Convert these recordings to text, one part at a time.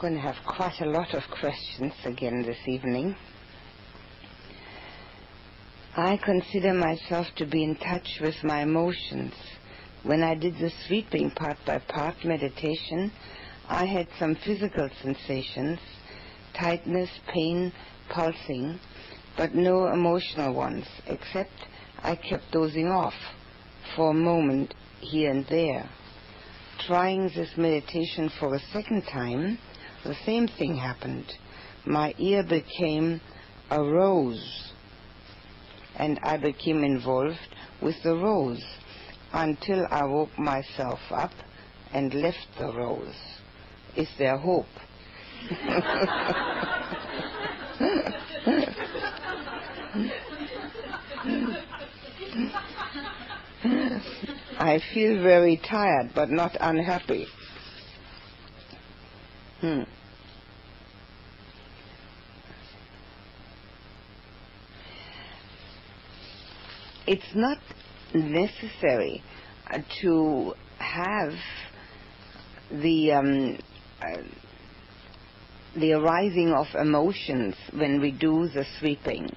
going to have quite a lot of questions again this evening. I consider myself to be in touch with my emotions. When I did the sweeping part by part meditation, I had some physical sensations, tightness, pain, pulsing, but no emotional ones, except I kept dozing off for a moment here and there. Trying this meditation for a second time, the same thing happened. My ear became a rose, and I became involved with the rose until I woke myself up and left the rose. Is there hope? I feel very tired but not unhappy. Hmm. It's not necessary uh, to have the um, uh, the arising of emotions when we do the sweeping.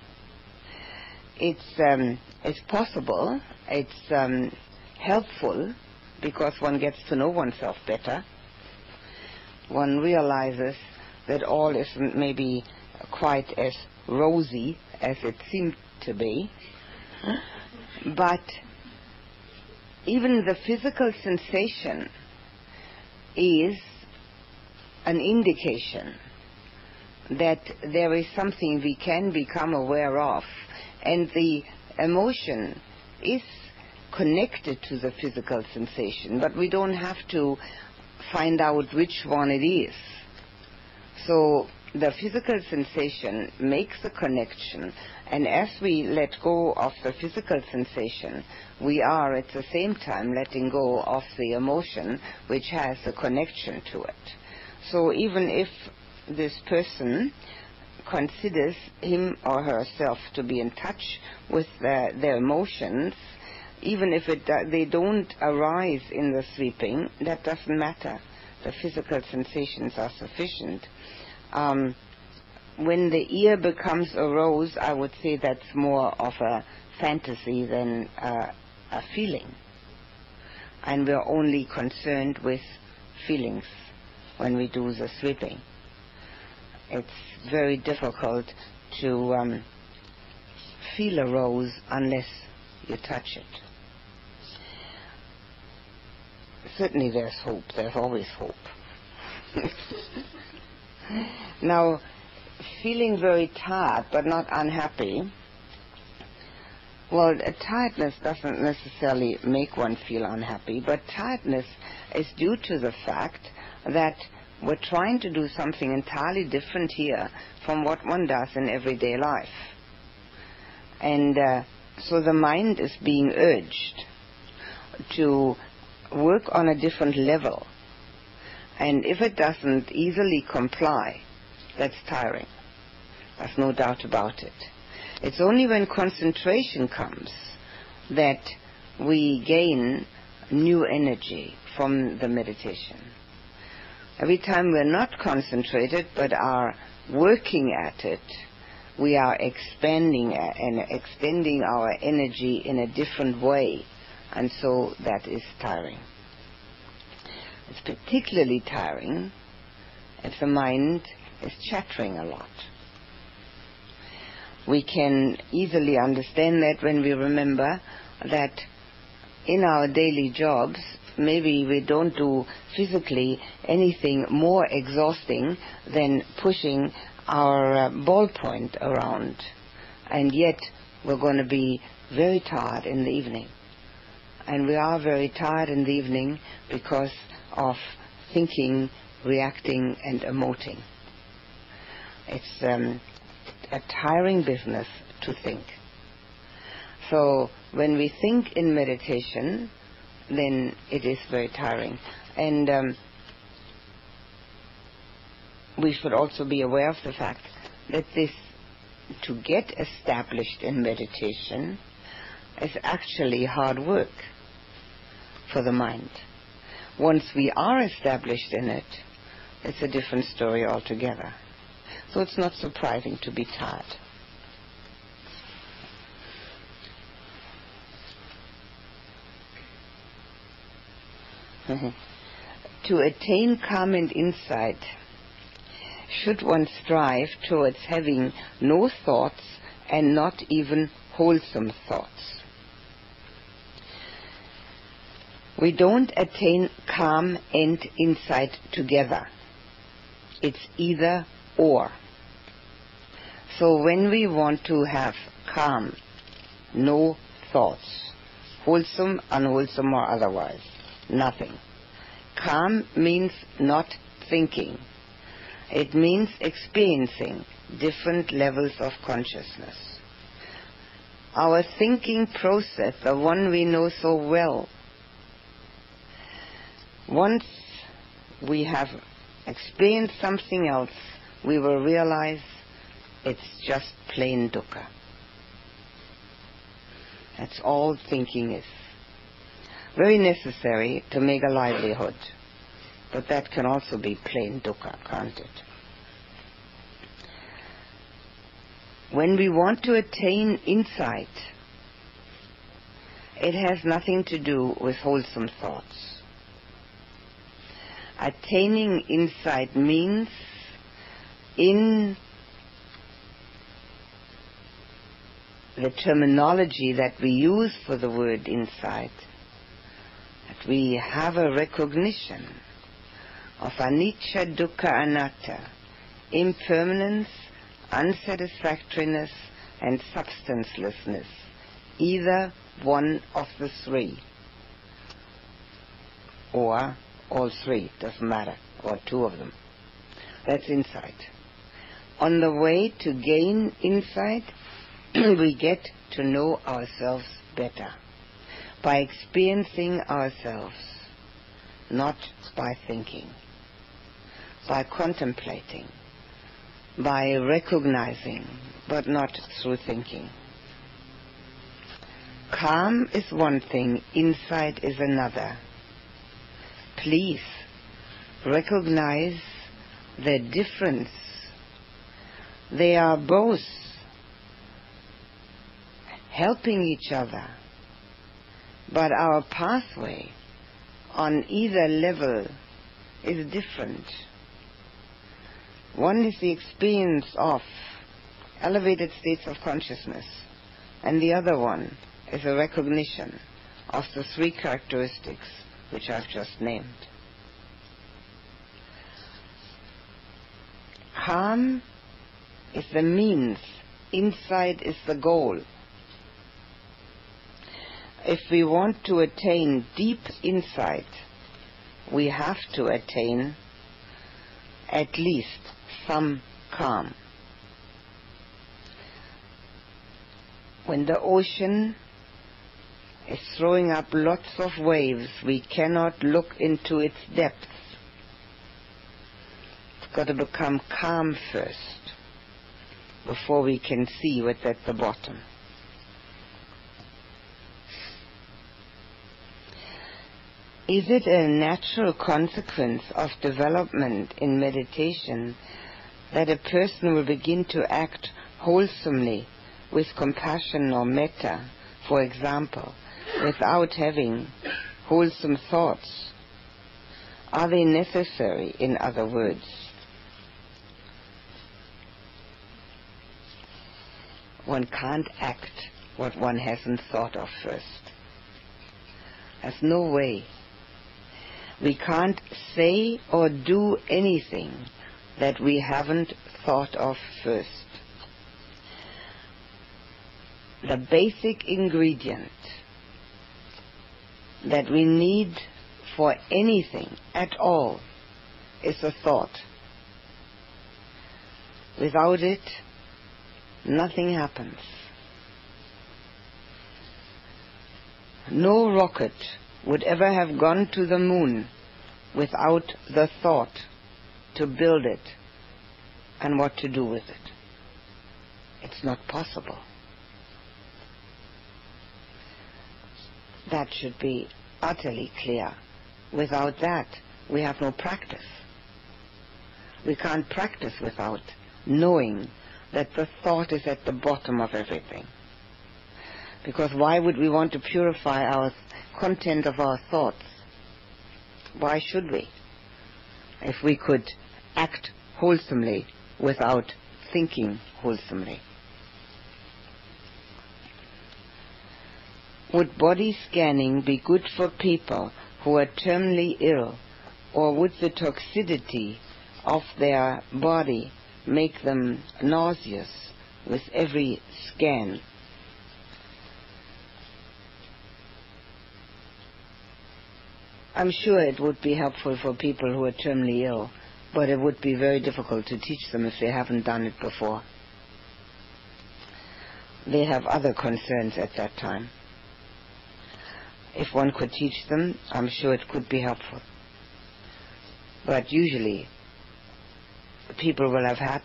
It's um, it's possible. It's um, helpful because one gets to know oneself better one realizes that all isn't maybe quite as rosy as it seemed to be. But even the physical sensation is an indication that there is something we can become aware of, and the emotion is connected to the physical sensation, but we don't have to find out which one it is. So the physical sensation makes the connection, and as we let go of the physical sensation, we are at the same time letting go of the emotion which has a connection to it. So even if this person considers him or herself to be in touch with their, their emotions, even if it, uh, they don't arise in the sweeping, that doesn't matter. The physical sensations are sufficient. Um, when the ear becomes a rose, I would say that's more of a fantasy than uh, a feeling. And we're only concerned with feelings when we do the sweeping. It's very difficult to um, feel a rose unless you touch it certainly there's hope. There's always hope. now, feeling very tired but not unhappy, well, tiredness doesn't necessarily make one feel unhappy, but tiredness is due to the fact that we're trying to do something entirely different here from what one does in everyday life. And uh, so the mind is being urged to work on a different level. And if it doesn't easily comply, that's tiring. There's no doubt about it. It's only when concentration comes that we gain new energy from the meditation. Every time we're not concentrated but are working at it, we are expanding and extending our energy in a different way and so that is tiring. It's particularly tiring if the mind is chattering a lot. We can easily understand that when we remember that in our daily jobs, maybe we don't do physically anything more exhausting than pushing our uh, ballpoint around. And yet we're going to be very tired in the evening and we are very tired in the evening because of thinking, reacting, and emoting. It's um, a tiring business to think. So when we think in meditation, then it is very tiring. And um, we should also be aware of the fact that this, to get established in meditation, is actually hard work for the mind. Once we are established in it, it's a different story altogether. So it's not surprising to be tired. Mm-hmm. to attain calm and insight, should one strive towards having no thoughts and not even wholesome thoughts. We don't attain calm and insight together. It's either or. So when we want to have calm, no thoughts, wholesome, unwholesome, or otherwise, nothing. Calm means not thinking. It means experiencing different levels of consciousness. Our thinking process, the one we know so well, once we have experienced something else, we will realize it's just plain dukkha. That's all thinking is. Very necessary to make a livelihood. But that can also be plain dukkha, can't it? When we want to attain insight, it has nothing to do with wholesome thoughts. Attaining insight means in the terminology that we use for the word insight, that we have a recognition of anicca, dukkha, anatta, impermanence, unsatisfactoriness, and substancelessness, either one of the three, or all three, doesn't matter, or two of them. That's insight. On the way to gain insight, we get to know ourselves better by experiencing ourselves, not by thinking by contemplating, by recognizing, but not through thinking. Calm is one thing, insight is another. Please recognize the difference. They are both helping each other, but our pathway on either level is different. One is the experience of elevated states of consciousness, and the other one is a recognition of the three characteristics which I've just named. Calm is the means, insight is the goal. If we want to attain deep insight, we have to attain at least some calm. When the ocean is throwing up lots of waves, we cannot look into its depths. It's got to become calm first before we can see what's at the bottom. Is it a natural consequence of development in meditation that a person will begin to act wholesomely with compassion or metta, for example, without having wholesome thoughts? Are they necessary, in other words? One can't act what one hasn't thought of first. There's no way we can't say or do anything that we haven't thought of first. The basic ingredient that we need for anything at all is a thought. Without it, nothing happens. No rocket would ever have gone to the moon without the thought to build it and what to do with it. It's not possible. That should be utterly clear. Without that, we have no practice. We can't practice without knowing that the thought is at the bottom of everything. Because why would we want to purify our content of our thoughts? Why should we? If we could act wholesomely without thinking wholesomely. Would body scanning be good for people who are terminally ill, or would the toxicity of their body make them nauseous with every scan? I'm sure it would be helpful for people who are terminally ill, but it would be very difficult to teach them if they haven't done it before. They have other concerns at that time. If one could teach them, I'm sure it could be helpful. But usually, people will have had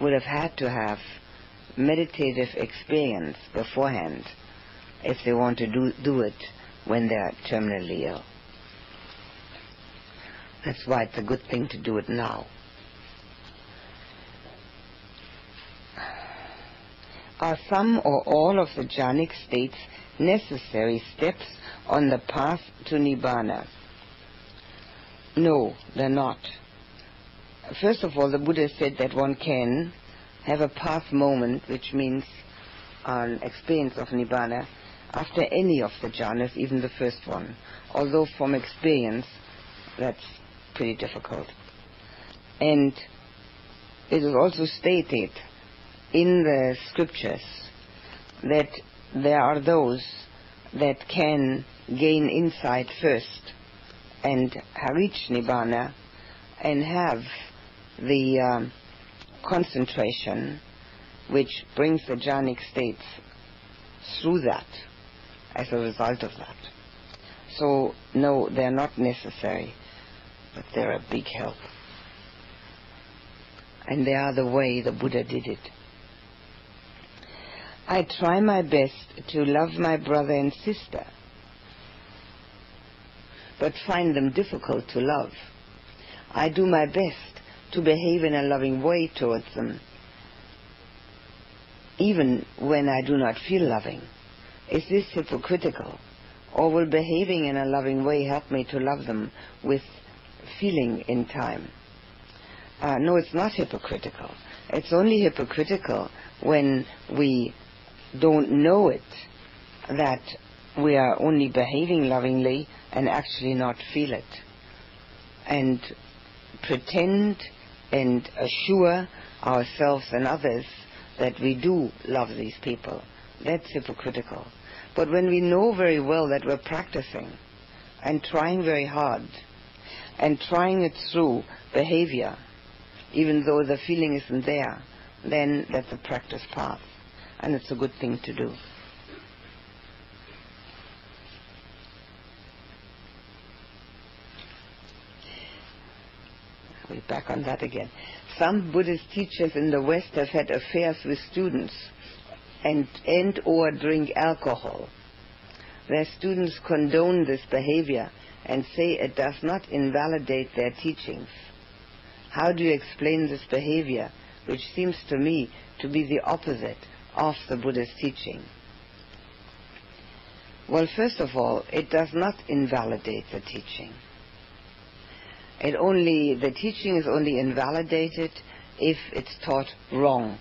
would have had to have meditative experience beforehand if they want to do, do it when they're terminally ill. That's why it's a good thing to do it now. Are some or all of the jhanic states necessary steps on the path to Nibbana? No, they're not. First of all, the Buddha said that one can have a path moment, which means an experience of Nibbana, after any of the jhanas, even the first one. Although from experience, that's pretty difficult. And it is also stated in the scriptures that there are those that can gain insight first and reach Nibbana and have the um, concentration which brings the jhanic states through that as a result of that. So, no, they're not necessary, but they're a big help. And they are the way the Buddha did it. I try my best to love my brother and sister, but find them difficult to love. I do my best to behave in a loving way towards them, even when I do not feel loving. Is this hypocritical? Or will behaving in a loving way help me to love them with feeling in time? Uh, no, it's not hypocritical. It's only hypocritical when we don't know it, that we are only behaving lovingly and actually not feel it. And pretend and assure ourselves and others that we do love these people. That's hypocritical. But when we know very well that we're practicing and trying very hard and trying it through behavior, even though the feeling isn't there, then that's a practice path. And it's a good thing to do. We're back on that again. Some Buddhist teachers in the West have had affairs with students and and or drink alcohol. Their students condone this behavior and say it does not invalidate their teachings. How do you explain this behavior, which seems to me to be the opposite of the Buddha's teaching? Well, first of all, it does not invalidate the teaching. It only the teaching is only invalidated if it's taught wrong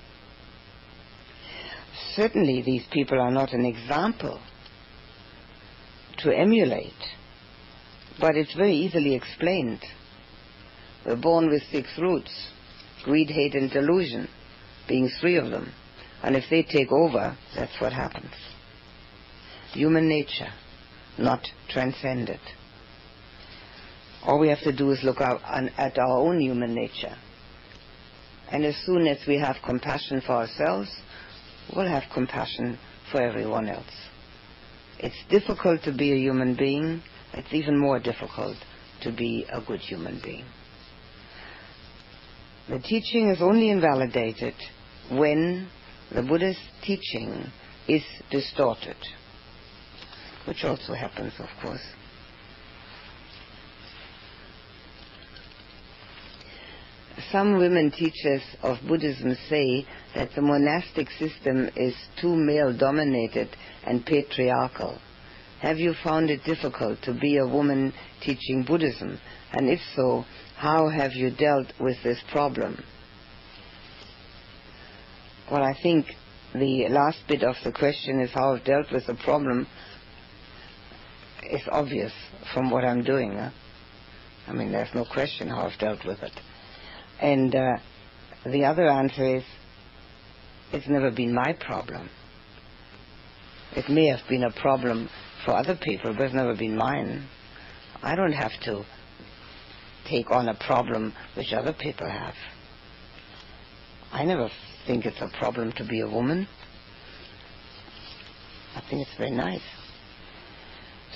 certainly these people are not an example to emulate, but it's very easily explained. We're born with six roots greed, hate, and delusion, being three of them. And if they take over, that's what happens. Human nature, not transcended. All we have to do is look at our own human nature. And as soon as we have compassion for ourselves, we'll have compassion for everyone else. It's difficult to be a human being. It's even more difficult to be a good human being. The teaching is only invalidated when the Buddha's teaching is distorted, which also happens, of course. some women teachers of Buddhism say that the monastic system is too male dominated and patriarchal. Have you found it difficult to be a woman teaching Buddhism? And if so, how have you dealt with this problem? Well, I think the last bit of the question is how I've dealt with the problem is obvious from what I'm doing. Huh? I mean, there's no question how I've dealt with it. And uh, the other answer is, it's never been my problem. It may have been a problem for other people, but it's never been mine. I don't have to take on a problem which other people have. I never think it's a problem to be a woman. I think it's very nice.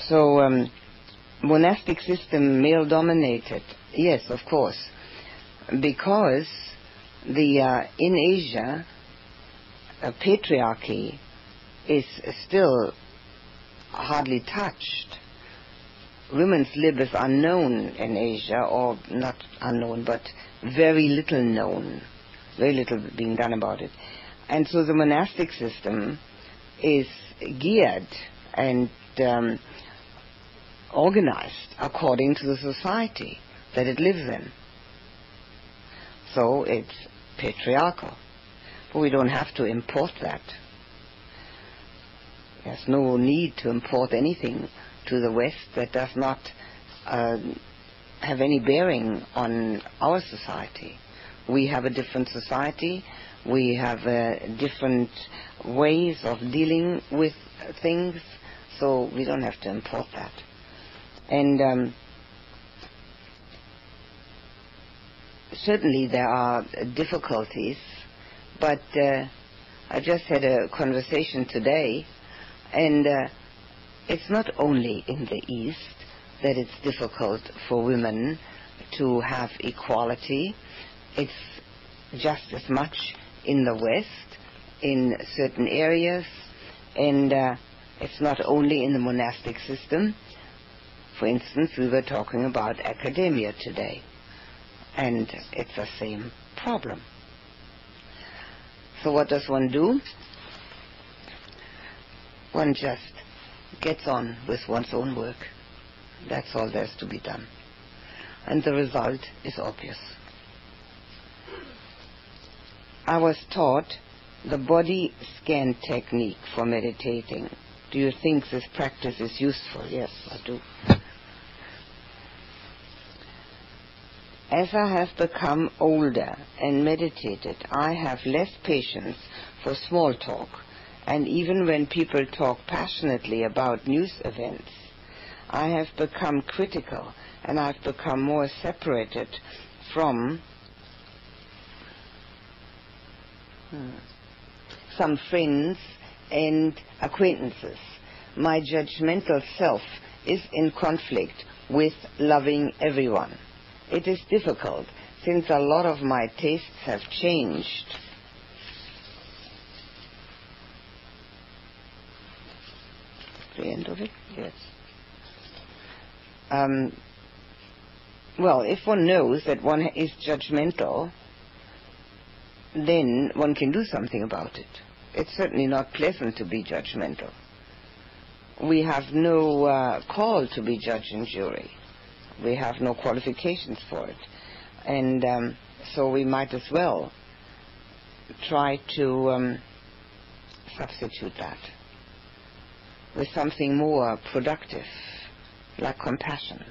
So, um, monastic system, male dominated. Yes, of course because the uh, in Asia, patriarchy is still hardly touched. Women's lib is unknown in Asia, or not unknown, but very little known, very little being done about it. And so the monastic system is geared and um, organized according to the society that it lives in. So it's patriarchal. But we don't have to import that. There's no need to import anything to the West that does not uh, have any bearing on our society. We have a different society. We have uh, different ways of dealing with things, so we don't have to import that. And um, certainly there are difficulties, but uh, I just had a conversation today, and uh, it's not only in the East that it's difficult for women to have equality. It's just as much in the West, in certain areas, and uh, it's not only in the monastic system. For instance, we were talking about academia today and it's the same problem. So what does one do? One just gets on with one's own work. That's all there's to be done. And the result is obvious. I was taught the body scan technique for meditating. Do you think this practice is useful? Yes, I do. As I have become older and meditated, I have less patience for small talk, and even when people talk passionately about news events, I have become critical and I've become more separated from hmm, some friends and acquaintances. My judgmental self is in conflict with loving everyone. It is difficult since a lot of my tastes have changed. The end of it? Yes. Um, well, if one knows that one is judgmental, then one can do something about it. It's certainly not pleasant to be judgmental. We have no uh, call to be judge and jury. We have no qualifications for it. And um, so we might as well try to um, substitute that with something more productive, like compassion.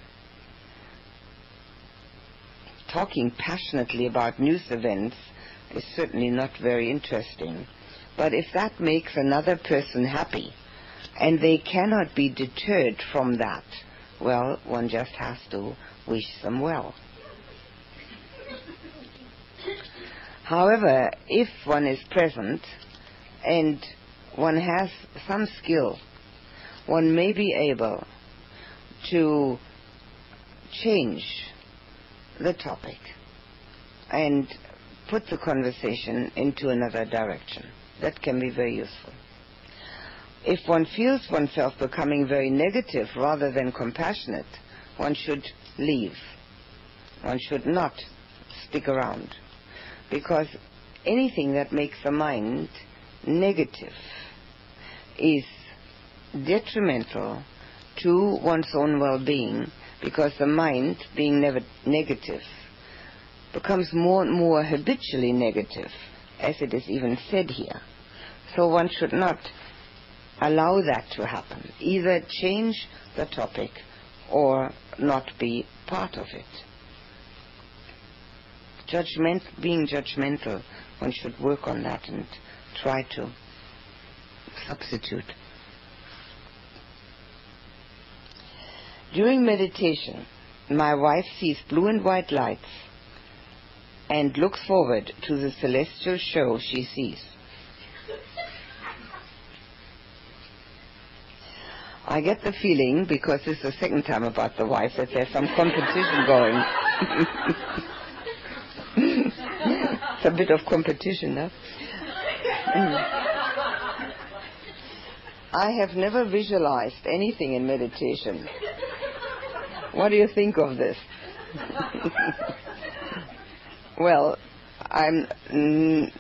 Talking passionately about news events is certainly not very interesting. But if that makes another person happy, and they cannot be deterred from that, well, one just has to wish them well. However, if one is present and one has some skill, one may be able to change the topic and put the conversation into another direction. That can be very useful if one feels oneself becoming very negative rather than compassionate, one should leave. One should not stick around. Because anything that makes the mind negative is detrimental to one's own well-being because the mind, being never negative, becomes more and more habitually negative, as it is even said here. So one should not allow that to happen. Either change the topic or not be part of it. Judgment, being judgmental, one should work on that and try to substitute. During meditation, my wife sees blue and white lights and looks forward to the celestial show she sees. I get the feeling, because this is the second time about the wife, that there's some competition going. it's a bit of competition, huh? I have never visualized anything in meditation. What do you think of this? well, I'm. Mm,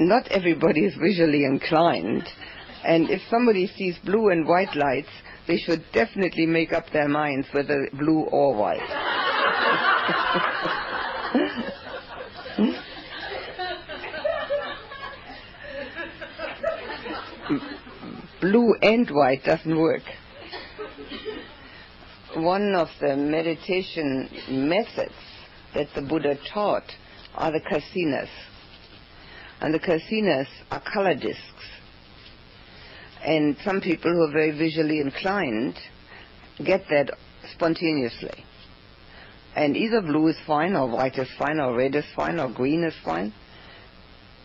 not everybody is visually inclined, and if somebody sees blue and white lights, they should definitely make up their minds whether blue or white. blue and white doesn't work one of the meditation methods that the Buddha taught are the kasinas. And the kasinas are color discs. And some people who are very visually inclined get that spontaneously. And either blue is fine, or white is fine, or red is fine, or green is fine.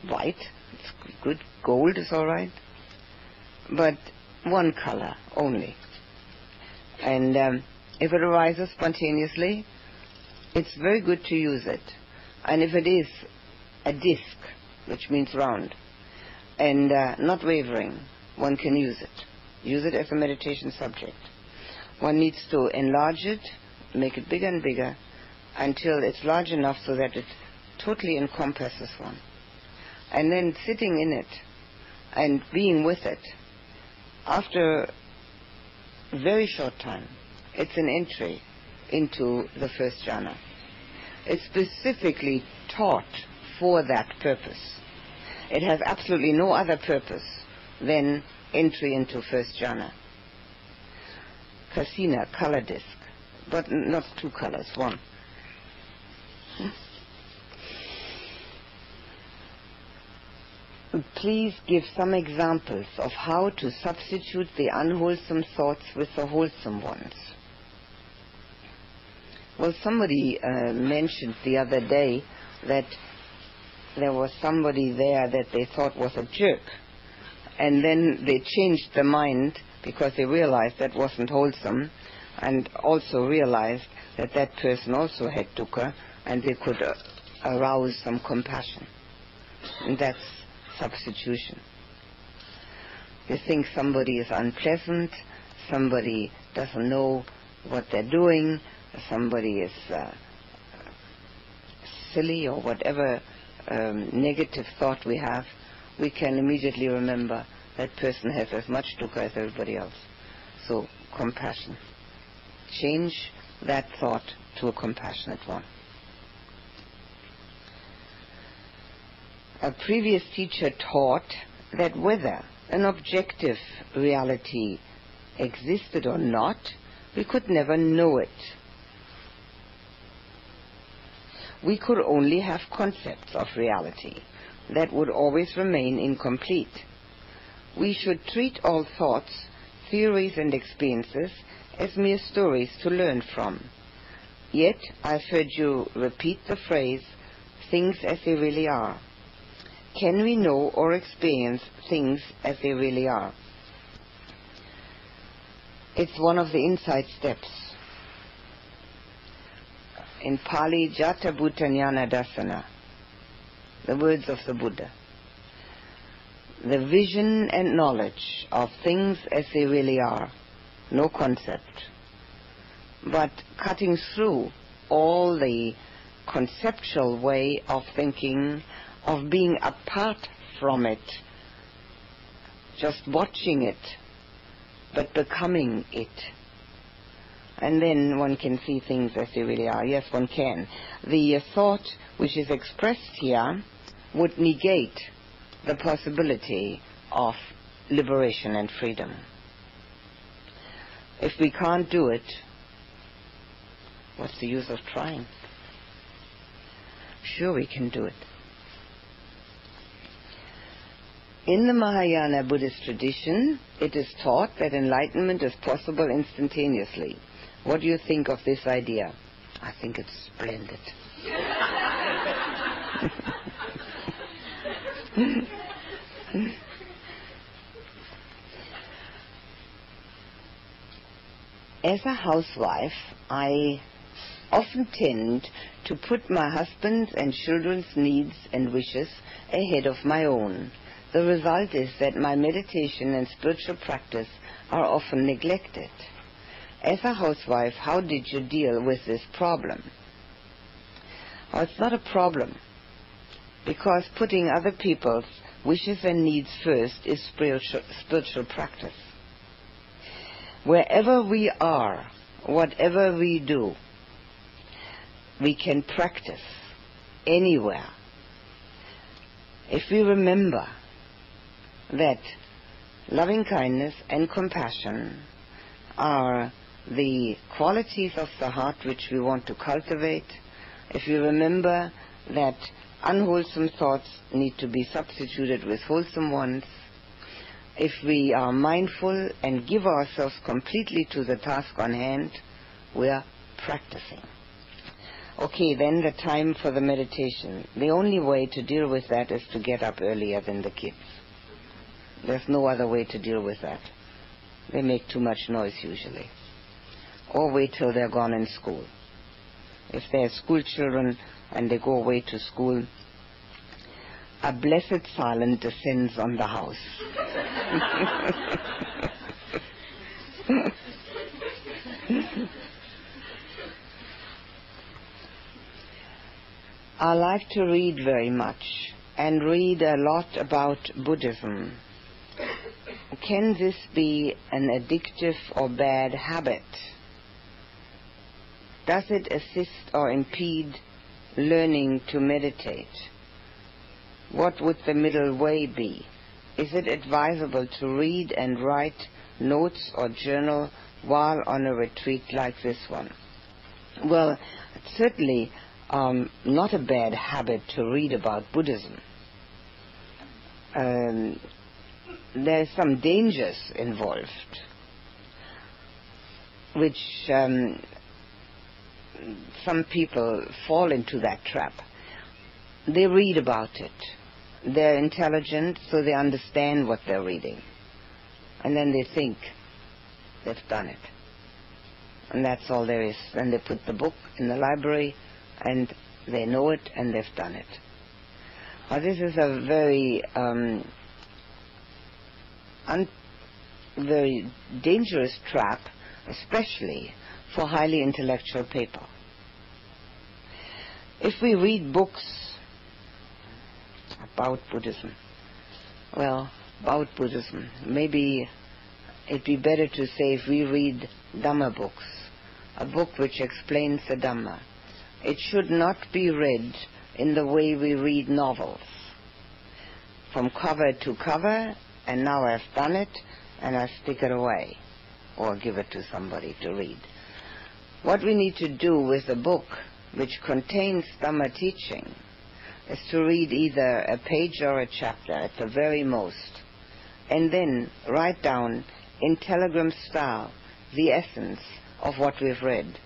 White, it's good. Gold is all right. But one color only. And um, if it arises spontaneously, it's very good to use it. And if it is a disc, which means round, and uh, not wavering, one can use it. Use it as a meditation subject. One needs to enlarge it, make it bigger and bigger, until it's large enough so that it totally encompasses one. And then sitting in it and being with it, after a very short time, it's an entry into the first jhana. It's specifically taught for that purpose. It has absolutely no other purpose than entry into first jhana. Kasina, color disc, but not two colors, one. Please give some examples of how to substitute the unwholesome thoughts with the wholesome ones. Well, somebody uh, mentioned the other day that there was somebody there that they thought was a jerk. And then they changed their mind because they realized that wasn't wholesome and also realized that that person also had dukkha and they could uh, arouse some compassion. And that's substitution. You think somebody is unpleasant, somebody doesn't know what they're doing, somebody is uh, silly or whatever um, negative thought we have, we can immediately remember that person has as much dukkha as everybody else. So, compassion. Change that thought to a compassionate one. A previous teacher taught that whether an objective reality existed or not, we could never know it we could only have concepts of reality that would always remain incomplete. We should treat all thoughts, theories, and experiences as mere stories to learn from. Yet I've heard you repeat the phrase, things as they really are. Can we know or experience things as they really are? It's one of the insight steps in Pali Yathabhuta Ñanadassana, the words of the Buddha. The vision and knowledge of things as they really are, no concept, but cutting through all the conceptual way of thinking, of being apart from it, just watching it, but becoming it. And then one can see things as they really are. Yes, one can. The uh, thought which is expressed here would negate the possibility of liberation and freedom. If we can't do it, what's the use of trying? Sure, we can do it. In the Mahayana Buddhist tradition, it is taught that enlightenment is possible instantaneously. What do you think of this idea? I think it's splendid. As a housewife, I often tend to put my husband's and children's needs and wishes ahead of my own. The result is that my meditation and spiritual practice are often neglected. As a housewife, how did you deal with this problem? Well, it's not a problem because putting other people's wishes and needs first is spiritual, spiritual practice. Wherever we are, whatever we do, we can practice anywhere. If we remember that loving kindness and compassion are the qualities of the heart which we want to cultivate, if we remember that unwholesome thoughts need to be substituted with wholesome ones, if we are mindful and give ourselves completely to the task on hand, we are practicing. Okay, then the time for the meditation. The only way to deal with that is to get up earlier than the kids. There's no other way to deal with that. They make too much noise usually. Or wait till they're gone in school. If they're school children and they go away to school, a blessed silence descends on the house. I like to read very much and read a lot about Buddhism. Can this be an addictive or bad habit? Does it assist or impede learning to meditate? What would the middle way be? Is it advisable to read and write notes or journal while on a retreat like this one? Well, certainly um, not a bad habit to read about Buddhism. Um, there's some dangers involved, which um, some people fall into that trap. They read about it. They're intelligent, so they understand what they're reading. And then they think they've done it. And that's all there is. Then they put the book in the library and they know it and they've done it. Now, this is a very, um, very dangerous trap, especially for highly intellectual people. If we read books about Buddhism, well, about Buddhism, maybe it'd be better to say if we read Dhamma books, a book which explains the Dhamma, it should not be read in the way we read novels, from cover to cover, and now I've done it, and I stick it away, or give it to somebody to read. What we need to do with a book which contains Dhamma teaching is to read either a page or a chapter at the very most, and then write down in telegram style the essence of what we've read.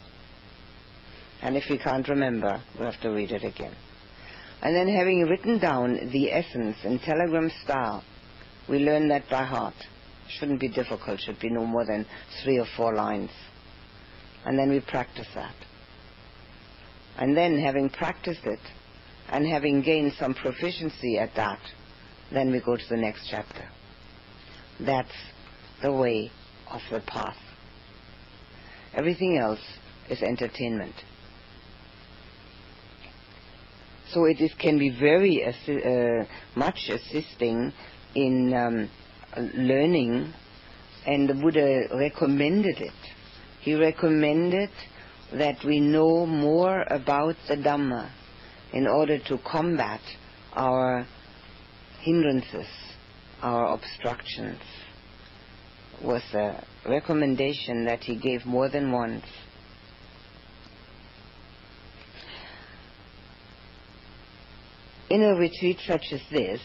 And if we can't remember, we have to read it again. And then having written down the essence in telegram style, we learn that by heart. Shouldn't be difficult, should be no more than three or four lines and then we practice that. And then, having practiced it and having gained some proficiency at that, then we go to the next chapter. That's the way of the path. Everything else is entertainment. So it is, can be very assi- uh, much assisting in um, learning, and the Buddha recommended it. He recommended that we know more about the Dhamma in order to combat our hindrances, our obstructions, was a recommendation that he gave more than once. In a retreat such as this,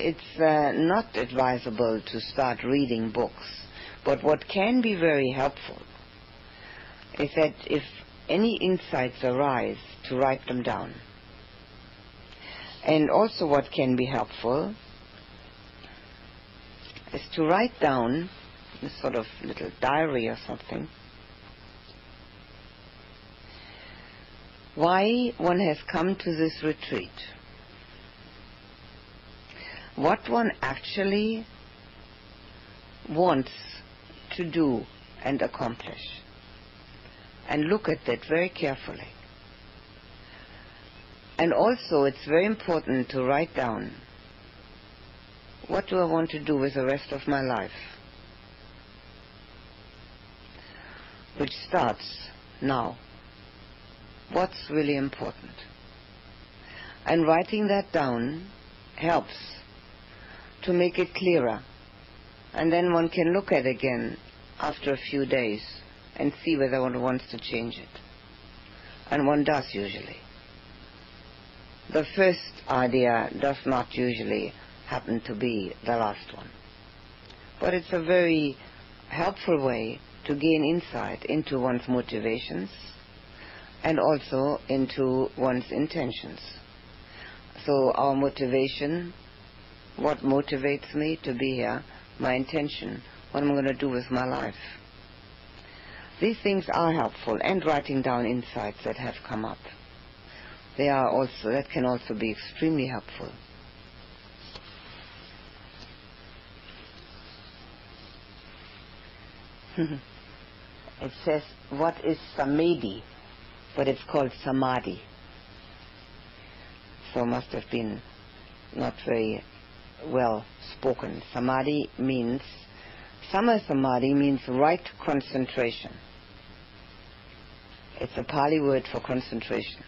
it's uh, not advisable to start reading books, but what can be very helpful is that if any insights arise, to write them down. And also, what can be helpful is to write down a sort of little diary or something. Why one has come to this retreat, what one actually wants to do and accomplish, and look at that very carefully. And also, it's very important to write down what do I want to do with the rest of my life? Which starts now. What's really important? And writing that down helps to make it clearer. And then one can look at it again after a few days and see whether one wants to change it. And one does usually. The first idea does not usually happen to be the last one. But it's a very helpful way to gain insight into one's motivations and also into one's intentions. So our motivation, what motivates me to be here, my intention, what I'm going to do with my life. These things are helpful and writing down insights that have come up. They are also, that can also be extremely helpful. it says, what is samadhi? But it's called samadhi. So must have been not very well spoken. Samadhi means, samma samadhi means right concentration. It's a Pali word for concentration.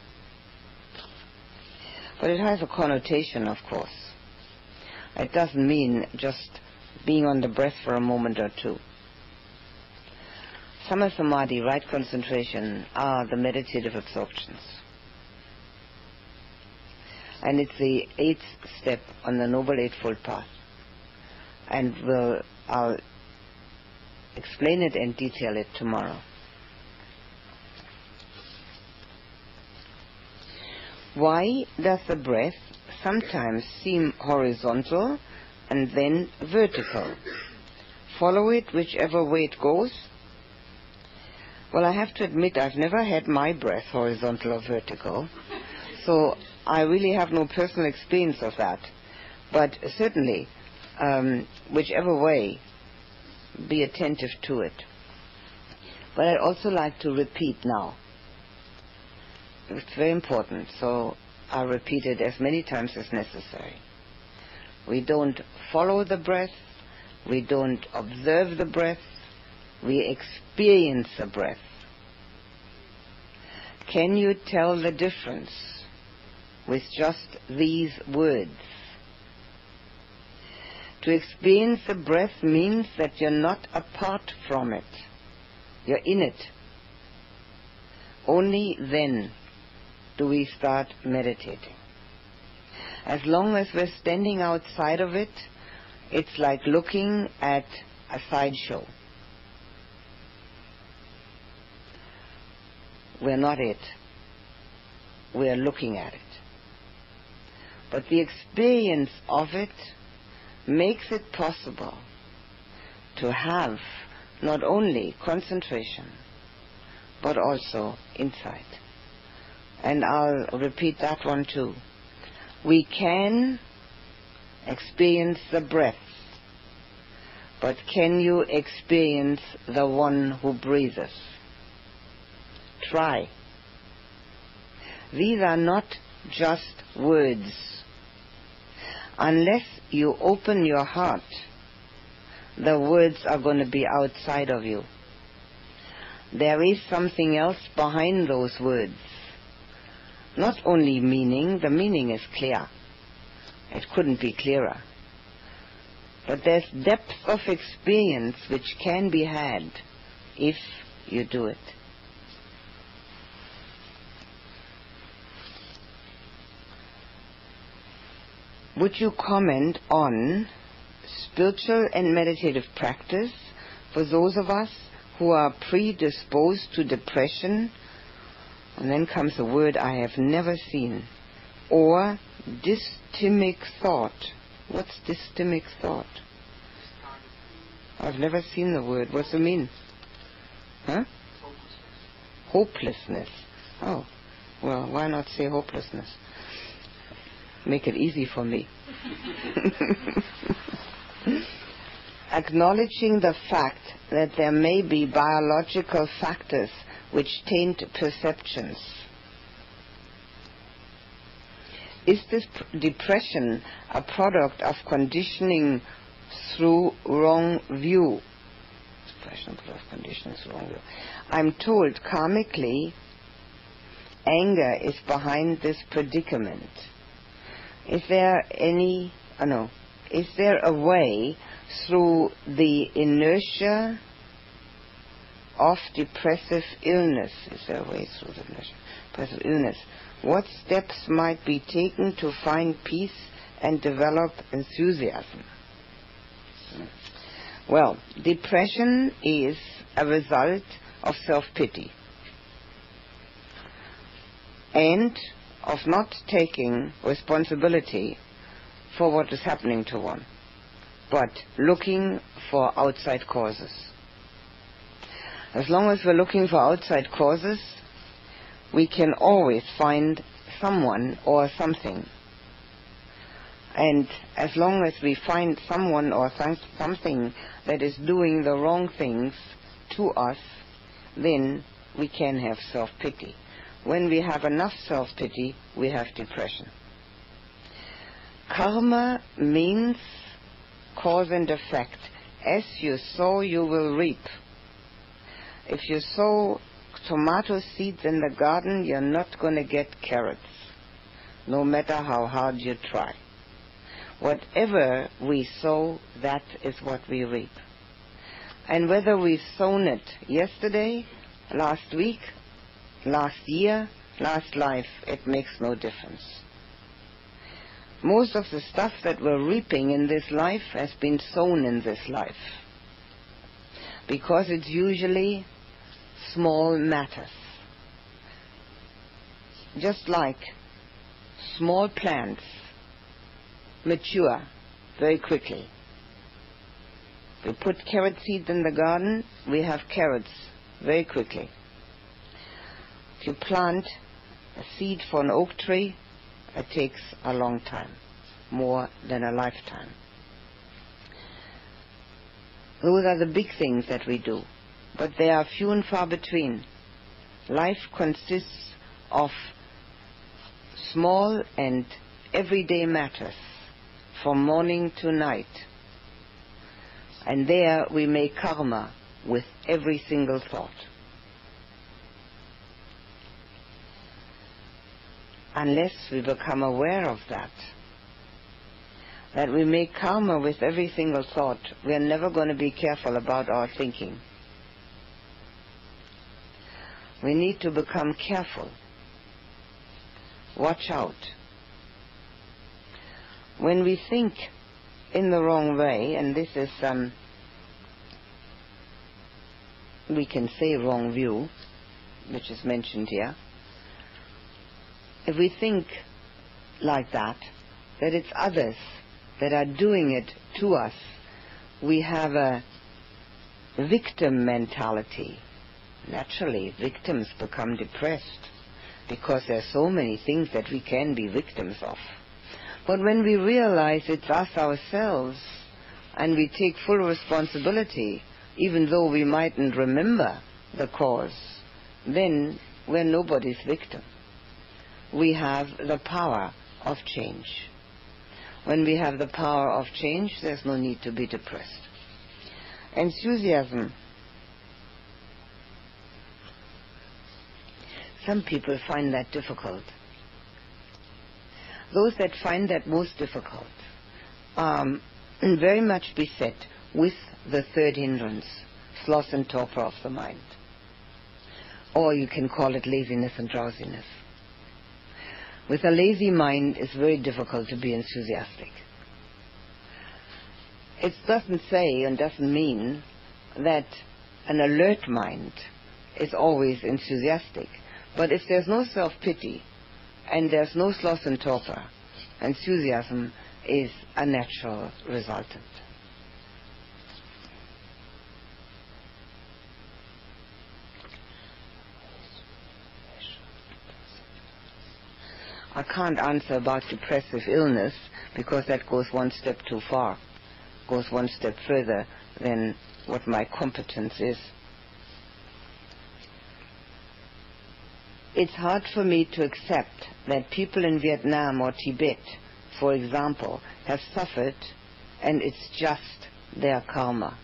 But it has a connotation, of course. It doesn't mean just being on the breath for a moment or two. Samma Samadhi, right concentration, are the meditative absorptions. And it's the eighth step on the Noble Eightfold Path. And we'll, I'll explain it and detail it tomorrow. Why does the breath sometimes seem horizontal and then vertical? Follow it whichever way it goes well, I have to admit I've never had my breath horizontal or vertical, so I really have no personal experience of that. But certainly, um, whichever way, be attentive to it. But I'd also like to repeat now. It's very important, so I'll repeat it as many times as necessary. We don't follow the breath, we don't observe the breath, we experience the breath. Can you tell the difference with just these words? To experience the breath means that you're not apart from it. You're in it. Only then do we start meditating. As long as we're standing outside of it, it's like looking at a sideshow. We're not it. We're looking at it. But the experience of it makes it possible to have not only concentration, but also insight. And I'll repeat that one too. We can experience the breath, but can you experience the one who breathes? try. These are not just words. Unless you open your heart, the words are going to be outside of you. There is something else behind those words. Not only meaning, the meaning is clear. It couldn't be clearer. But there's depth of experience which can be had if you do it. Would you comment on spiritual and meditative practice for those of us who are predisposed to depression? And then comes a word I have never seen. Or dystemic thought. What's dystemic thought? I've never seen the word. What's it mean? Huh? Hopelessness. Oh, well, why not say hopelessness? Make it easy for me. Acknowledging the fact that there may be biological factors which taint perceptions. Is this depression a product of conditioning through wrong view? Depression of conditioning through wrong view. I'm told karmically anger is behind this predicament. Is there any, oh no, is there a way through the inertia of depressive illness? Is a way through the inertia depressive illness? What steps might be taken to find peace and develop enthusiasm? Well, depression is a result of self-pity and of not taking responsibility for what is happening to one, but looking for outside causes. As long as we're looking for outside causes, we can always find someone or something. And as long as we find someone or some, something that is doing the wrong things to us, then we can have self-pity. When we have enough self-pity, we have depression. Karma means cause and effect. As you sow, you will reap. If you sow tomato seeds in the garden, you're not going to get carrots, no matter how hard you try. Whatever we sow, that is what we reap. And whether we've sown it yesterday, last week, last year, last life, it makes no difference. Most of the stuff that we're reaping in this life has been sown in this life. Because it's usually small matters. Just like small plants mature very quickly. We put carrot seeds in the garden, we have carrots very quickly. If you plant a seed for an oak tree, it takes a long time, more than a lifetime. Those are the big things that we do, but they are few and far between. Life consists of small and everyday matters from morning to night. And there we make karma with every single thought. unless we become aware of that. That we make karma with every single thought, we are never going to be careful about our thinking. We need to become careful. Watch out. When we think in the wrong way, and this is, um, we can say wrong view, which is mentioned here, if we think like that, that it's others that are doing it to us, we have a victim mentality. Naturally, victims become depressed because there are so many things that we can be victims of. But when we realize it's us ourselves and we take full responsibility, even though we mightn't remember the cause, then we're nobody's victim we have the power of change. When we have the power of change, there's no need to be depressed. Enthusiasm. Some people find that difficult. Those that find that most difficult um, are very much beset with the third hindrance, sloth and torpor of the mind. Or you can call it laziness and drowsiness. With a lazy mind, it's very difficult to be enthusiastic. It doesn't say and doesn't mean that an alert mind is always enthusiastic. But if there's no self-pity and there's no sloth and torpor, enthusiasm is a natural resultant. I can't answer about depressive illness because that goes one step too far, goes one step further than what my competence is. It's hard for me to accept that people in Vietnam or Tibet, for example, have suffered and it's just their karma.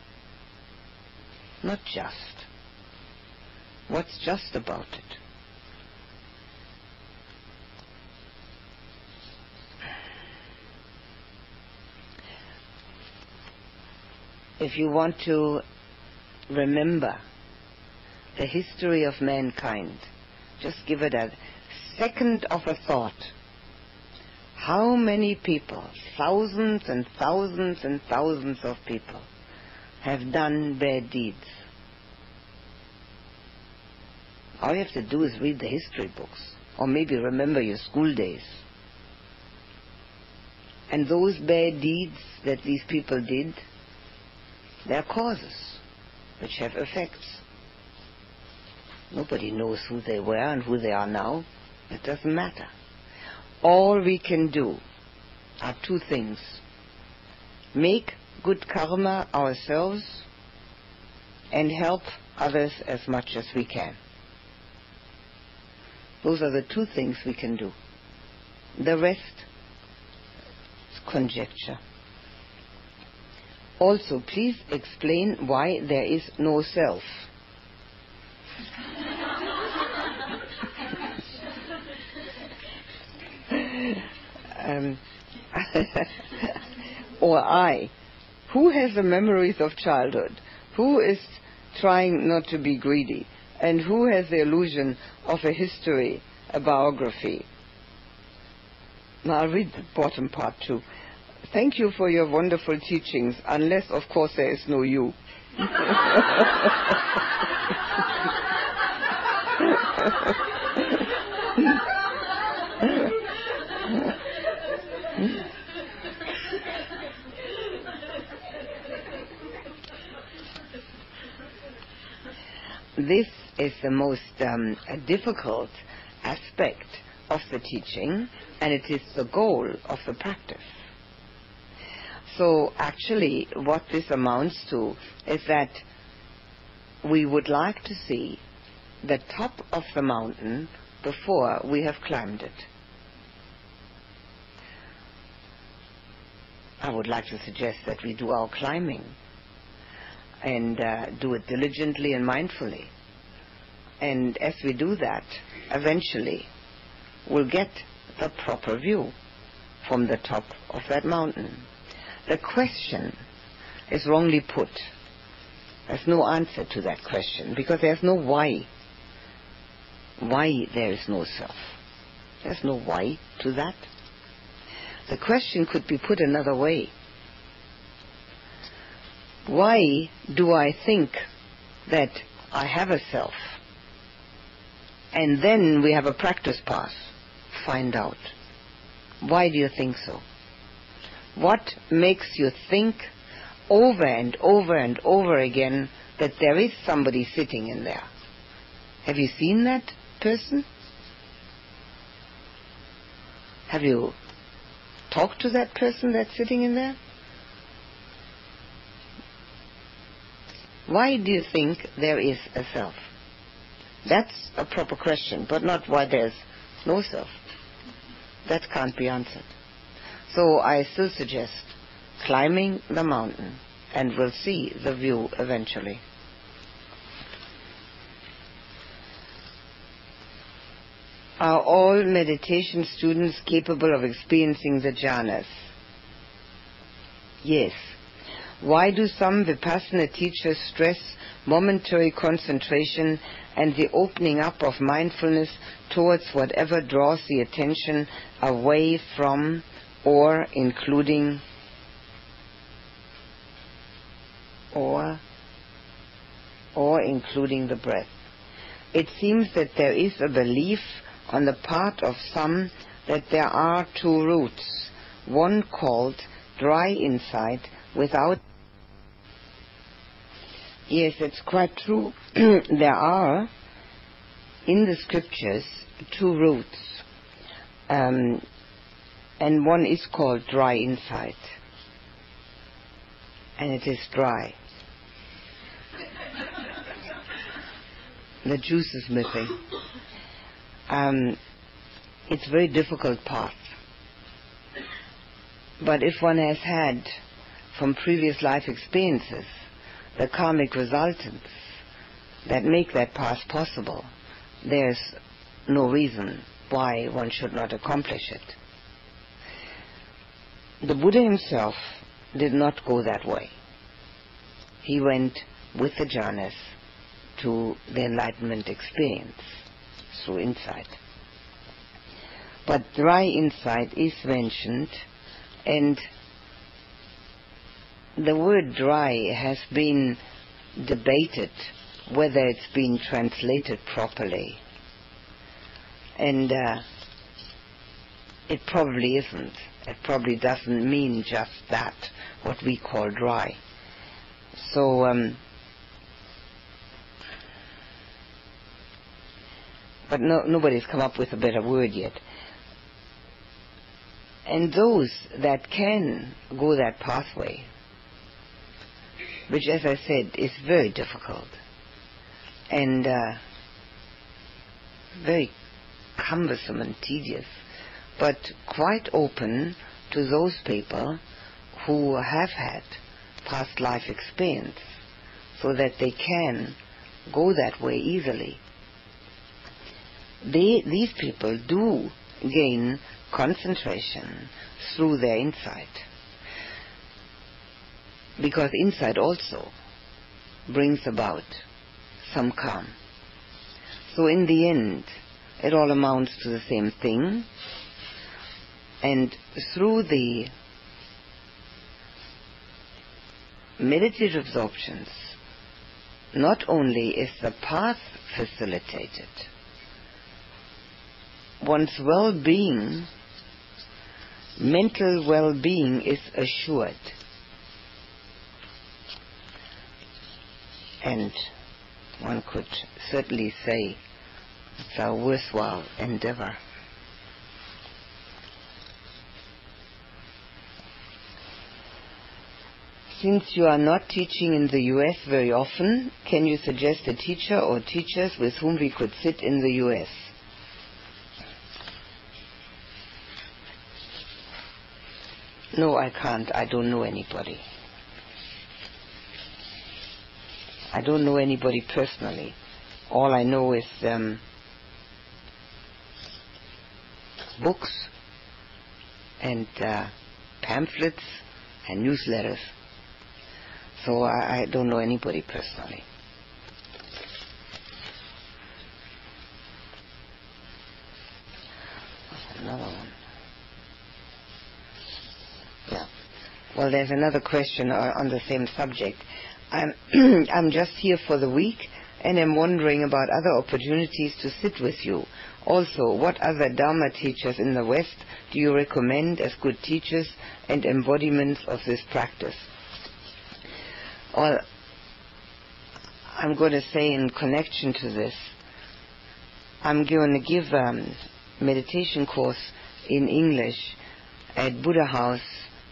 Not just. What's just about it? if you want to remember the history of mankind, just give it a second of a thought. How many people, thousands and thousands and thousands of people, have done bad deeds? All you have to do is read the history books, or maybe remember your school days. And those bad deeds that these people did there are causes which have effects. Nobody knows who they were and who they are now. It doesn't matter. All we can do are two things. Make good karma ourselves and help others as much as we can. Those are the two things we can do. The rest is conjecture. Also, please explain why there is no self. Um, or I. Who has the memories of childhood? Who is trying not to be greedy? And who has the illusion of a history, a biography? Now I'll read the bottom part too. Thank you for your wonderful teachings, unless, of course, there is no you. the most um, difficult aspect of the teaching, and it is the goal of the practice. So actually, what this amounts to is that we would like to see the top of the mountain before we have climbed it. I would like to suggest that we do our climbing and uh, do it diligently and mindfully. And as we do that, eventually we'll get the proper view from the top of that mountain. The question is wrongly put. There's no answer to that question because there's no why. Why there is no self. There's no why to that. The question could be put another way. Why do I think that I have a self? And then we have a practice pass. Find out. Why do you think so? What makes you think over and over and over again that there is somebody sitting in there? Have you seen that person? Have you talked to that person that's sitting in there? Why do you think there is a self? That's a proper question, but not why there's no self. that can't be answered. So I still suggest climbing the mountain and we'll see the view eventually. Are all meditation students capable of experiencing the jhanas? Yes. Why do some Vipassana teachers stress momentary concentration and the opening up of mindfulness towards whatever draws the attention away from or including or or including the breath. It seems that there is a belief on the part of some that there are two routes, one called dry insight without Yes, it's quite true. there are in the scriptures two routes, um, and one is called dry insight, and it is dry. the juice is missing. Um, it's a very difficult path. But if one has had from previous life experiences the karmic resultants that make that path possible, there's no reason why one should not accomplish it. The Buddha himself did not go that way. He went with the jhanas to the enlightenment experience through insight. But dry insight is mentioned and the word dry has been debated whether it's been translated properly. And uh, it probably isn't. It probably doesn't mean just that, what we call dry. So, um, but no, nobody's come up with a better word yet. And those that can go that pathway, which, as I said, is very difficult and uh, very cumbersome and tedious, but quite open to those people who have had past life experience so that they can go that way easily. They, these people do gain concentration through their insight because insight also brings about some calm. So in the end, it all amounts to the same thing. And through the meditative absorptions, not only is the path facilitated, one's well-being, mental well-being is assured. And one could certainly say it's a worthwhile endeavor. Since you are not teaching in the US very often, can you suggest a teacher or teachers with whom we could sit in the US? No, I can't. I don't know anybody. I don't know anybody personally. All I know is um, books and uh, pamphlets and newsletters. So I, I don't know anybody personally. Another one. Yeah. Well, there's another question uh, on the same subject. I'm, I'm just here for the week and I'm wondering about other opportunities to sit with you. Also, what other Dharma teachers in the West do you recommend as good teachers and embodiments of this practice? Well, I'm going to say in connection to this, I'm going to give a meditation course in English at Buddha House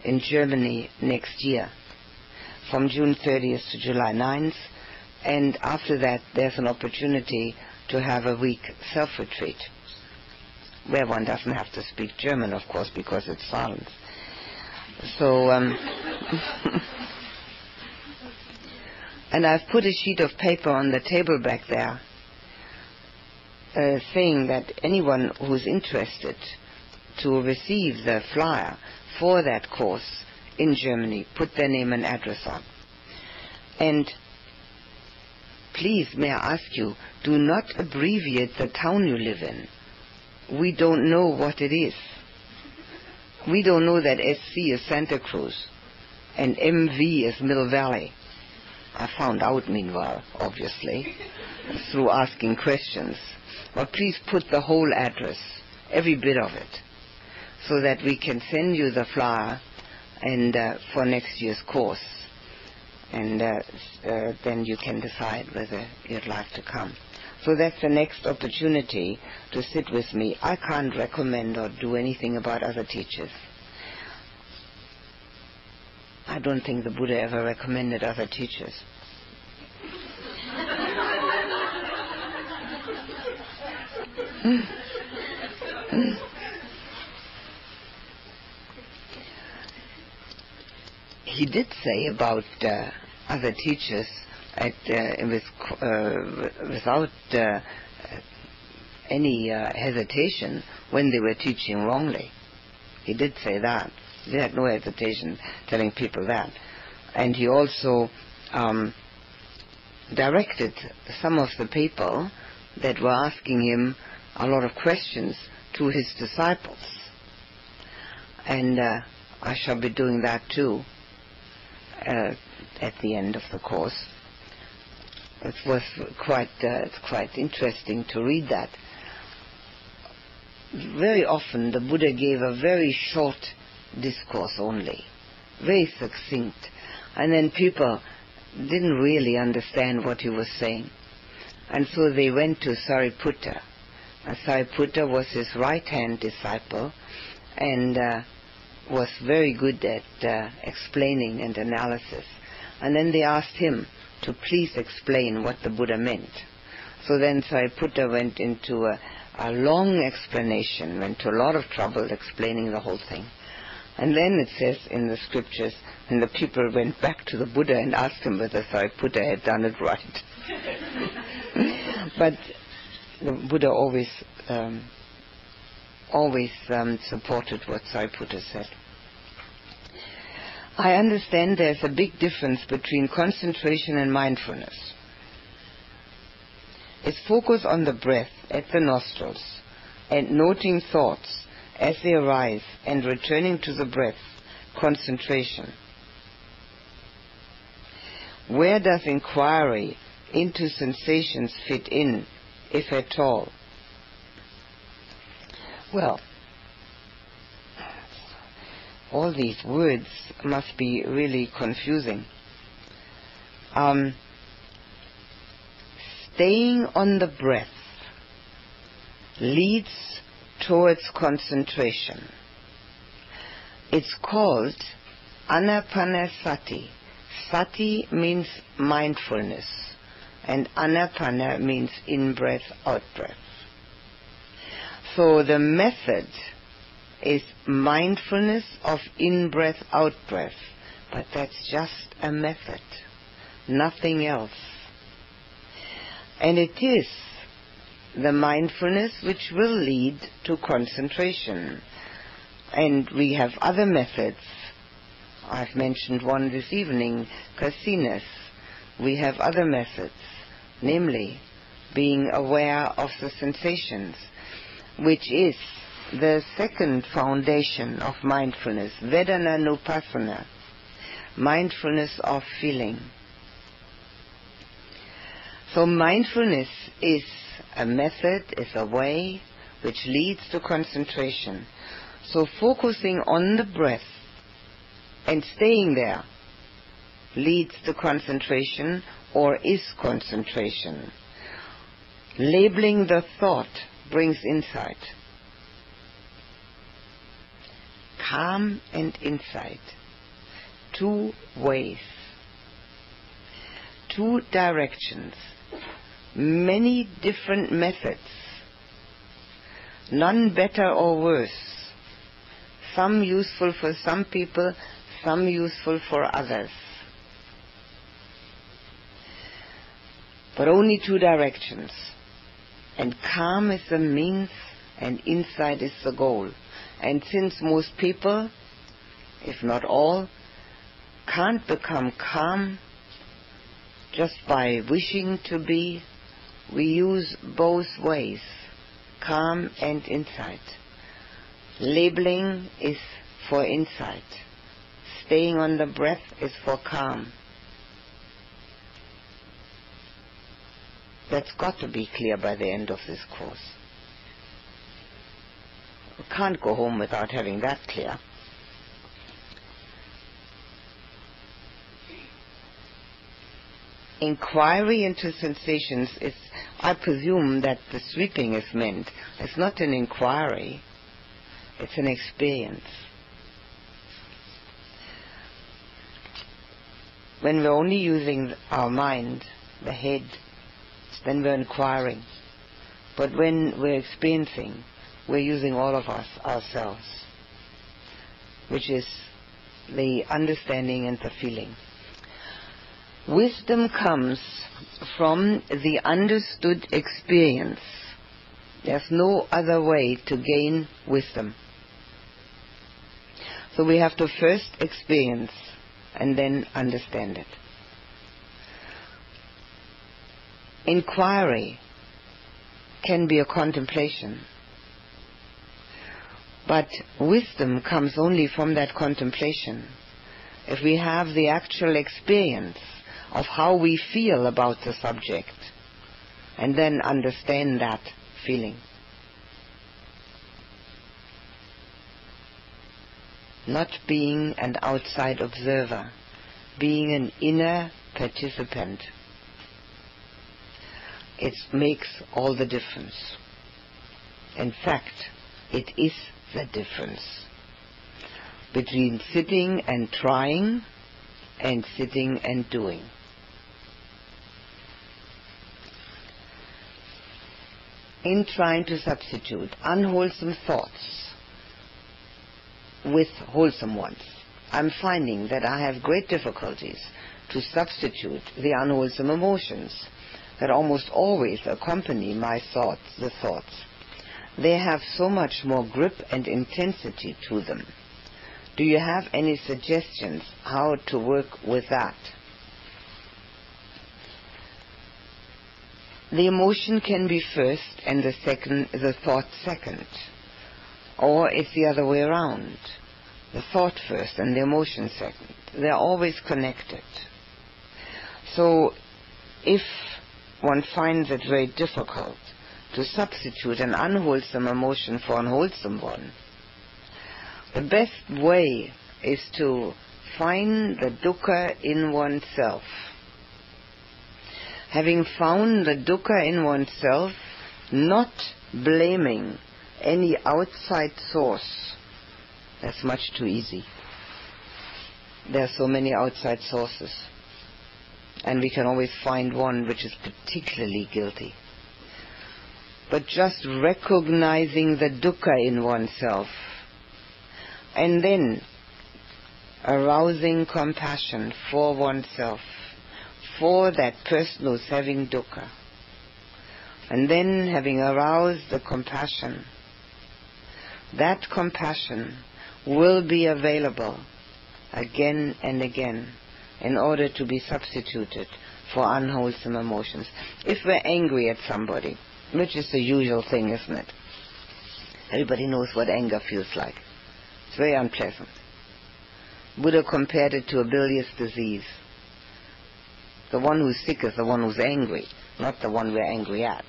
in Germany next year from June 30th to July 9th. And after that, there's an opportunity to have a week self-retreat, where one doesn't have to speak German, of course, because it's silent. So, um, and I've put a sheet of paper on the table back there uh, saying that anyone who's interested to receive the flyer for that course in Germany put their name and address on. And please, may I ask you, do not abbreviate the town you live in. We don't know what it is. We don't know that SC is Santa Cruz and MV is Mill Valley. I found out meanwhile, obviously, through asking questions. But please put the whole address, every bit of it, so that we can send you the flyer and uh, for next year's course. And uh, uh, then you can decide whether you'd like to come. So that's the next opportunity to sit with me. I can't recommend or do anything about other teachers. I don't think the Buddha ever recommended other teachers. he did say about uh, other teachers at, uh, uh, without uh, any uh, hesitation when they were teaching wrongly. He did say that. He had no hesitation telling people that. And he also um, directed some of the people that were asking him a lot of questions to his disciples. And uh, I shall be doing that too uh, at the end of the course. It was quite uh, it's quite interesting to read that. Very often the Buddha gave a very short discourse only, very succinct, and then people didn't really understand what he was saying, and so they went to Sariputta. Sariputta was his right hand disciple, and uh, was very good at uh, explaining and analysis. And then they asked him to please explain what the Buddha meant. So then Sariputta went into a, a long explanation, went to a lot of trouble explaining the whole thing. And then it says in the scriptures, and the people went back to the Buddha and asked him whether Sariputta had done it right. but the Buddha always um, always um, supported what Sariputta said. I understand there's a big difference between concentration and mindfulness. It's focus on the breath at the nostrils and noting thoughts as they arise and returning to the breath, concentration. Where does inquiry into sensations fit in, if at all? Well, all these words must be really confusing. Um, staying on the breath leads towards concentration. It's called anapanasati. Sati means mindfulness, and anapana means in breath, out breath. So the method is mindfulness of in breath, out breath. But that's just a method, nothing else. And it is the mindfulness which will lead to concentration. And we have other methods. I've mentioned one this evening, Kasinas. We have other methods, namely being aware of the sensations, which is the second foundation of mindfulness, Vedananupassana, mindfulness of feeling. So mindfulness is a method, is a way which leads to concentration. So focusing on the breath and staying there leads to concentration or is concentration. Labeling the thought brings insight. calm and insight. Two ways, two directions, many different methods None better or worse. Some useful for some people, some useful for others. But only two directions. And calm is the means and insight is the goal. And since most people, if not all, can't become calm just by wishing to be, we use both ways, calm and insight. Labeling is for insight. Staying on the breath is for calm. That's got to be clear by the end of this course. We can't go home without having that clear. Inquiry into sensations is, I presume that the sweeping is meant. It's not an inquiry, it's an experience. When we're only using our mind, the head, then we're inquiring. But when we're experiencing, we're using all of us ourselves, which is the understanding and the feeling. Wisdom comes from the understood experience. There's no other way to gain wisdom. So we have to first experience and then understand it. Inquiry can be a contemplation. But wisdom comes only from that contemplation. If we have the actual experience of how we feel about the subject and then understand that feeling. Not being an outside observer, being an inner participant. It makes all the difference. In fact, it is the difference between sitting and trying and sitting and doing. in trying to substitute unwholesome thoughts with wholesome ones, I'm finding that I have great difficulties to substitute the unwholesome emotions that almost always accompany my thoughts, the thoughts. They have so much more grip and intensity to them. Do you have any suggestions how to work with that? the emotion can be first and the second the thought second or it's the other way around the thought first and the emotion second they're always connected so if one finds it very difficult to substitute an unwholesome emotion for an wholesome one the best way is to find the dukkha in oneself having found the dukkha in oneself, not blaming any outside source. That's much too easy. There are so many outside sources. And we can always find one which is particularly guilty. But just recognizing the dukkha in oneself and then arousing compassion for oneself for that person who's having dukkha. And then having aroused the compassion, that compassion will be available again and again in order to be substituted for unwholesome emotions. If we're angry at somebody, which is the usual thing, isn't it? Everybody knows what anger feels like. It's very unpleasant. Buddha compared it to a bilious disease. The one who's sick is the one who's angry, not the one we're angry at.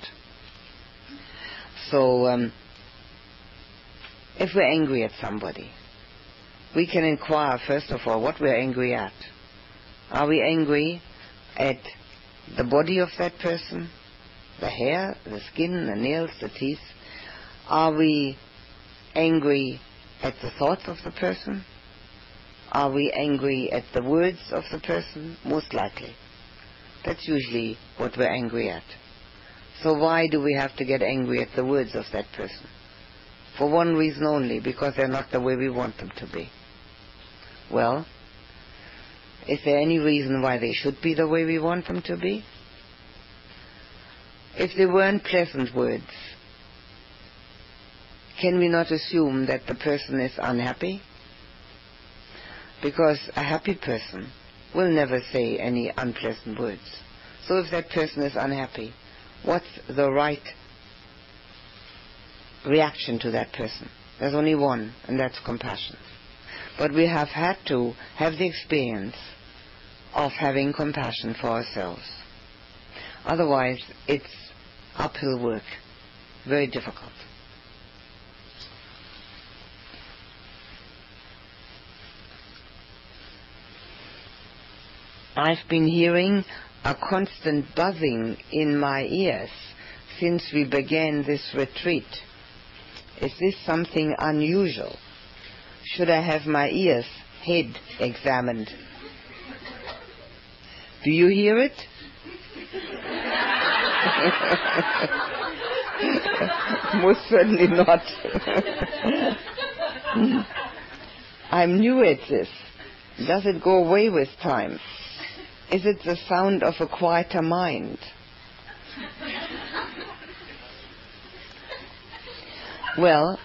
So, um, if we're angry at somebody, we can inquire first of all what we're angry at. Are we angry at the body of that person, the hair, the skin, the nails, the teeth? Are we angry at the thoughts of the person? Are we angry at the words of the person? Most likely. That's usually what we're angry at. So why do we have to get angry at the words of that person? for one reason only, because they're not the way we want them to be. Well, is there any reason why they should be the way we want them to be? If they weren't pleasant words, can we not assume that the person is unhappy? Because a happy person will never say any unpleasant words. So if that person is unhappy, what's the right reaction to that person? There's only one, and that's compassion. But we have had to have the experience of having compassion for ourselves. Otherwise, it's uphill work, very difficult. I've been hearing a constant buzzing in my ears since we began this retreat. Is this something unusual? Should I have my ears head examined? Do you hear it? Most certainly not. I'm new at this. Does it go away with time? Is it the sound of a quieter mind? Well,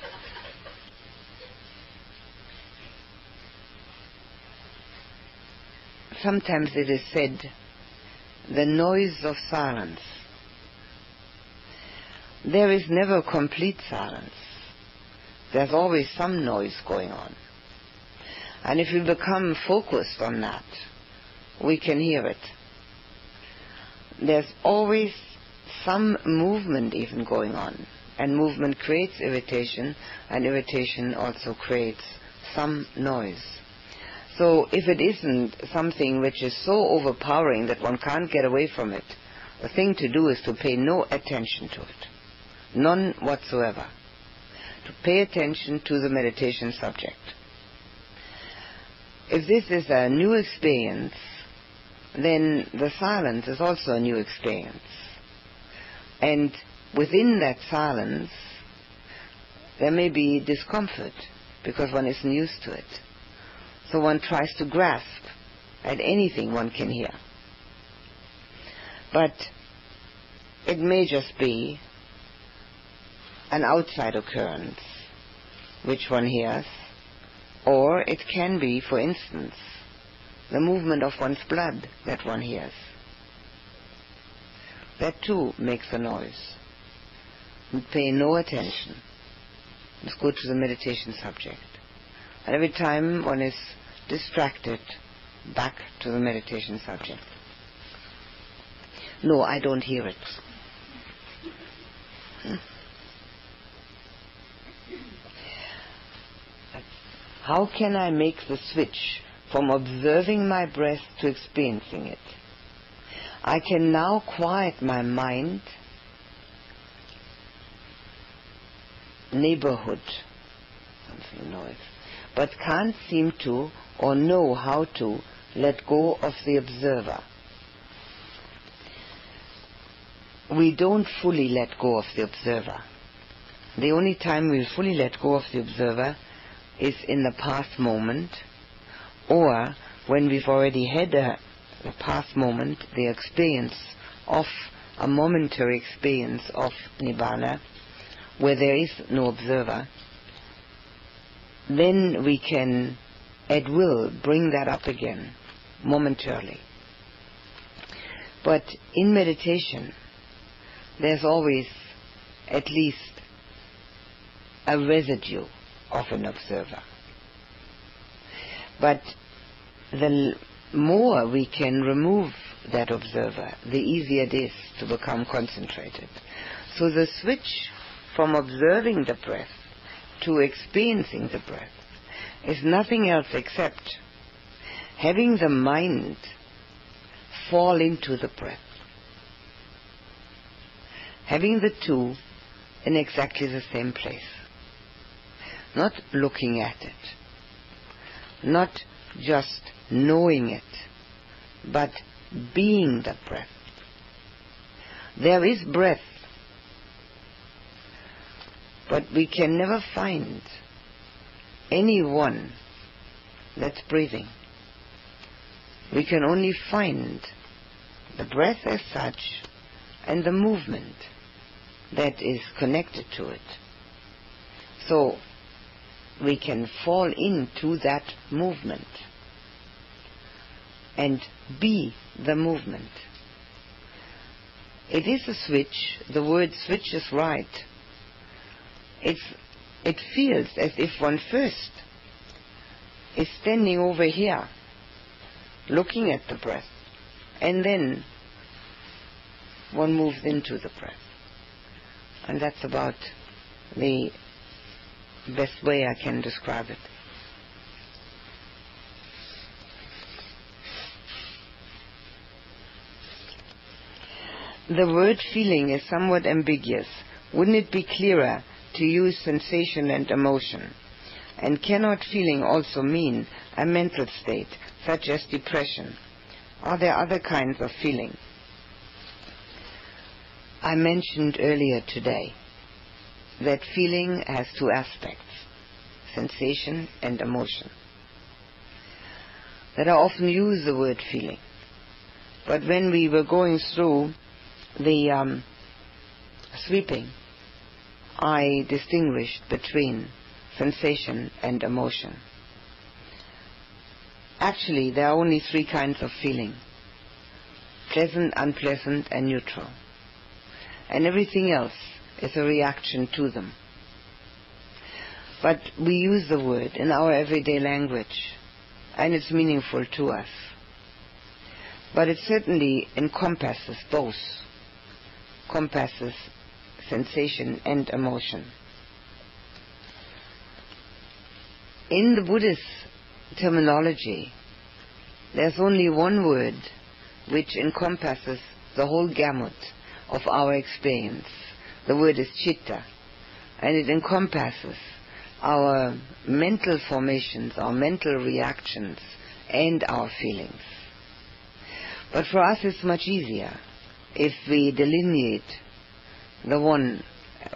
sometimes it is said, the noise of silence. There is never complete silence. There's always some noise going on. And if we become focused on that, we can hear it. There's always some movement even going on. And movement creates irritation, and irritation also creates some noise. So if it isn't something which is so overpowering that one can't get away from it, the thing to do is to pay no attention to it. None whatsoever. To pay attention to the meditation subject. If this is a new experience, then the silence is also a new experience. And within that silence, there may be discomfort because one isn't used to it. So one tries to grasp at anything one can hear. But it may just be an outside occurrence which one hears, or it can be, for instance, the movement of one's blood that one hears. That too makes a noise. We pay no attention. Let's go to the meditation subject. And every time one is distracted, back to the meditation subject. No, I don't hear it. Hmm. How can I make the switch from observing my breath to experiencing it? I can now quiet my mind, neighborhood, something noise, but can't seem to or know how to let go of the observer. We don't fully let go of the observer. The only time we fully let go of the observer is in the path moment or when we've already had a, a path moment, the experience of a momentary experience of nibbana where there is no observer, then we can at will bring that up again momentarily. But in meditation, there's always at least a residue of an observer. But the more we can remove that observer, the easier it is to become concentrated. So the switch from observing the breath to experiencing the breath is nothing else except having the mind fall into the breath. Having the two in exactly the same place not looking at it, not just knowing it, but being the breath. There is breath. But we can never find anyone that's breathing. We can only find the breath as such and the movement that is connected to it. So we can fall into that movement and be the movement. It is a switch. The word switch is right. It's, it feels as if one first is standing over here, looking at the breath, and then one moves into the breath. And that's about the best way I can describe it. The word feeling is somewhat ambiguous. Wouldn't it be clearer to use sensation and emotion? And cannot feeling also mean a mental state, such as depression? Are there other kinds of feeling? I mentioned earlier today that feeling has two aspects sensation and emotion. That I often use the word feeling. But when we were going through the um, sweeping, I distinguished between sensation and emotion. Actually, there are only three kinds of feeling pleasant, unpleasant, and neutral. And everything else is a reaction to them. But we use the word in our everyday language, and it's meaningful to us. But it certainly encompasses both, compasses sensation and emotion. In the Buddhist terminology, there's only one word which encompasses the whole gamut of our experience. The word is chitta, and it encompasses our mental formations, our mental reactions, and our feelings. But for us it's much easier if we delineate the one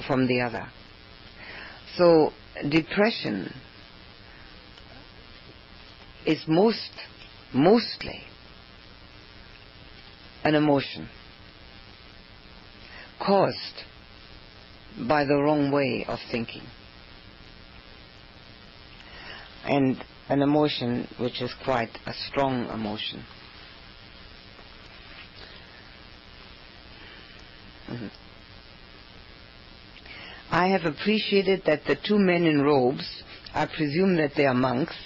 from the other. So depression is most, mostly an emotion caused by the wrong way of thinking. And an emotion which is quite a strong emotion. Mm-hmm. I have appreciated that the two men in robes, I presume that they are monks,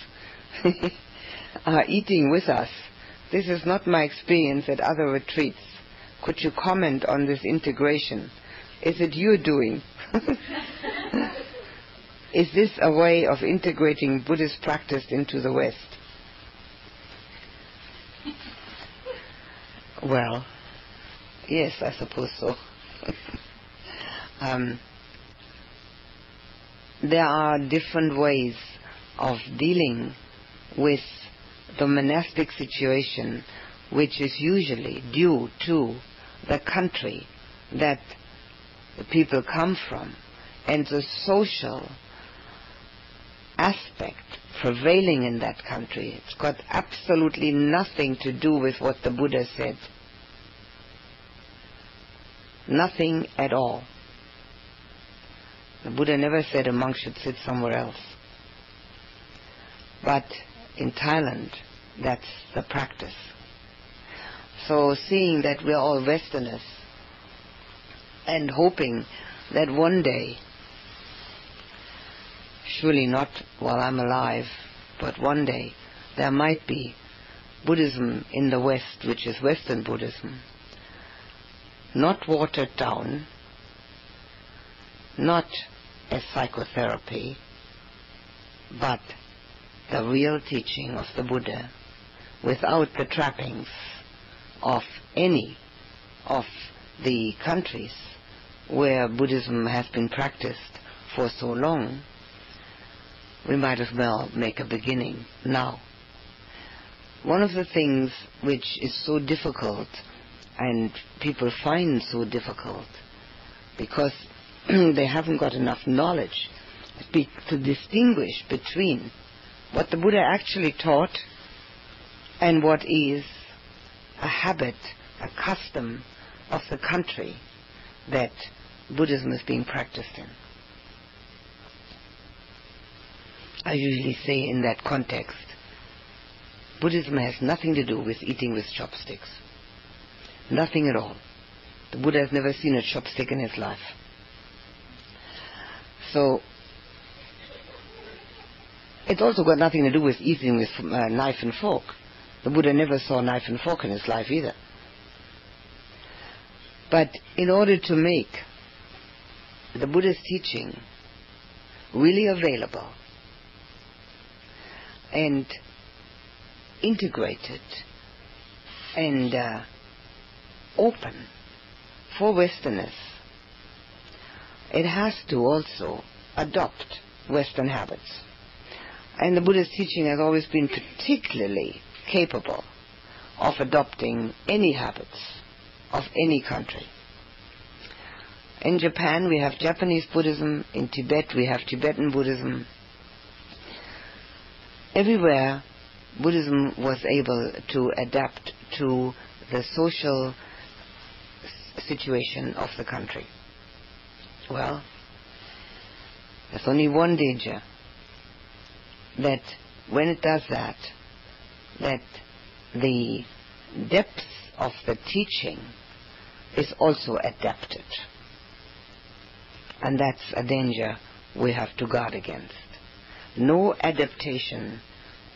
are eating with us. This is not my experience at other retreats. Could you comment on this integration? Is it your doing? is this a way of integrating Buddhist practice into the West? Well, yes, I suppose so. um, there are different ways of dealing with the monastic situation, which is usually due to the country that the people come from and the social aspect prevailing in that country. It's got absolutely nothing to do with what the Buddha said. Nothing at all. The Buddha never said a monk should sit somewhere else. But in Thailand, that's the practice. So seeing that we're all Westerners and hoping that one day, surely not while I'm alive, but one day there might be Buddhism in the West, which is Western Buddhism, not watered down, not as psychotherapy, but the real teaching of the Buddha without the trappings of any of the countries where Buddhism has been practiced for so long, we might as well make a beginning now. One of the things which is so difficult and people find so difficult because they haven't got enough knowledge to distinguish between what the Buddha actually taught and what is a habit, a custom of the country that Buddhism is being practiced in. I usually say in that context, Buddhism has nothing to do with eating with chopsticks. Nothing at all. The Buddha has never seen a chopstick in his life. So, it's also got nothing to do with eating with uh, knife and fork. The Buddha never saw knife and fork in his life either. But in order to make the Buddha's teaching really available and integrated and uh, open for Westerners, it has to also adopt Western habits. And the Buddha's teaching has always been particularly capable of adopting any habits of any country. In Japan, we have Japanese Buddhism. In Tibet, we have Tibetan Buddhism. Everywhere, Buddhism was able to adapt to the social situation of the country. Well, there's only one danger that when it does that, that the depth of the teaching is also adapted. And that's a danger we have to guard against. No adaptation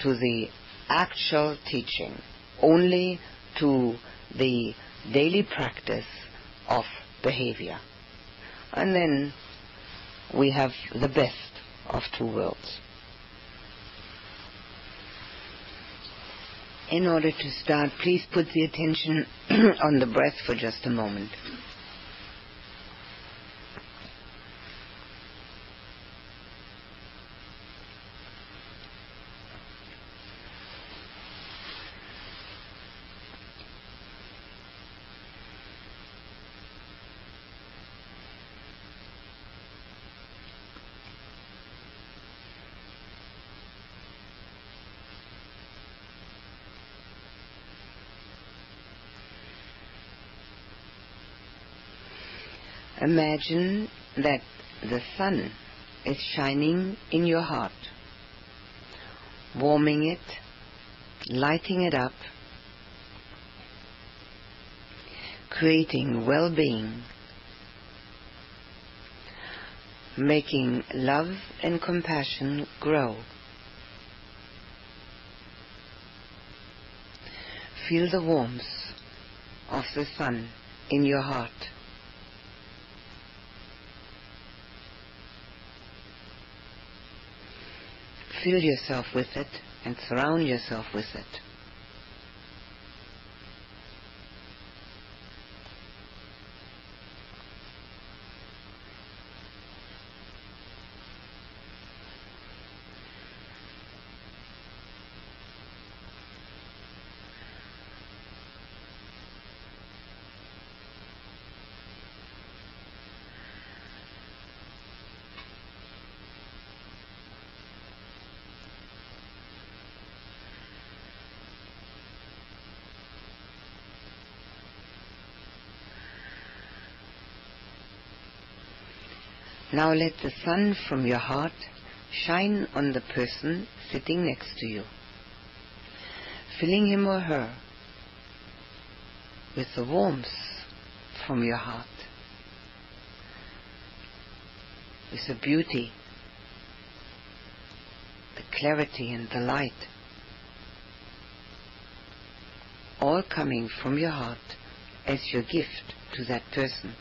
to the actual teaching, only to the daily practice of behavior. And then we have the best of two worlds. In order to start, please put the attention on the breath for just a moment. Imagine that the sun is shining in your heart, warming it, lighting it up, creating well being, making love and compassion grow. Feel the warmth of the sun in your heart. Fill yourself with it and surround yourself with it. Now let the sun from your heart shine on the person sitting next to you, filling him or her with the warmth from your heart, with the beauty, the clarity and the light, all coming from your heart as your gift to that person.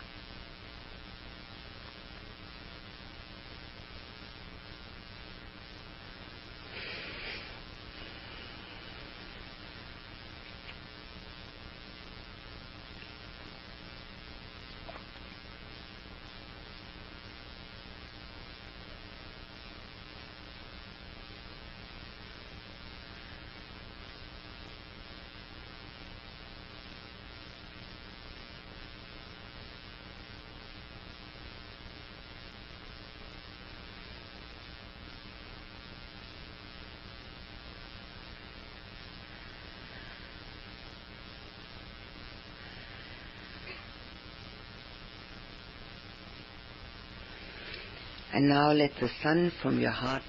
And now let the sun from your heart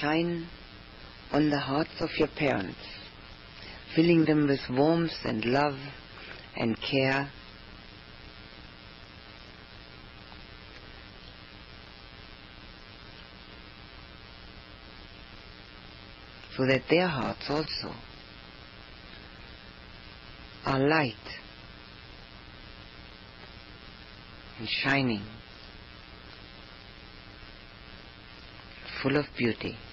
shine on the hearts of your parents, filling them with warmth and love and care. So that their hearts also are light and shining, full of beauty.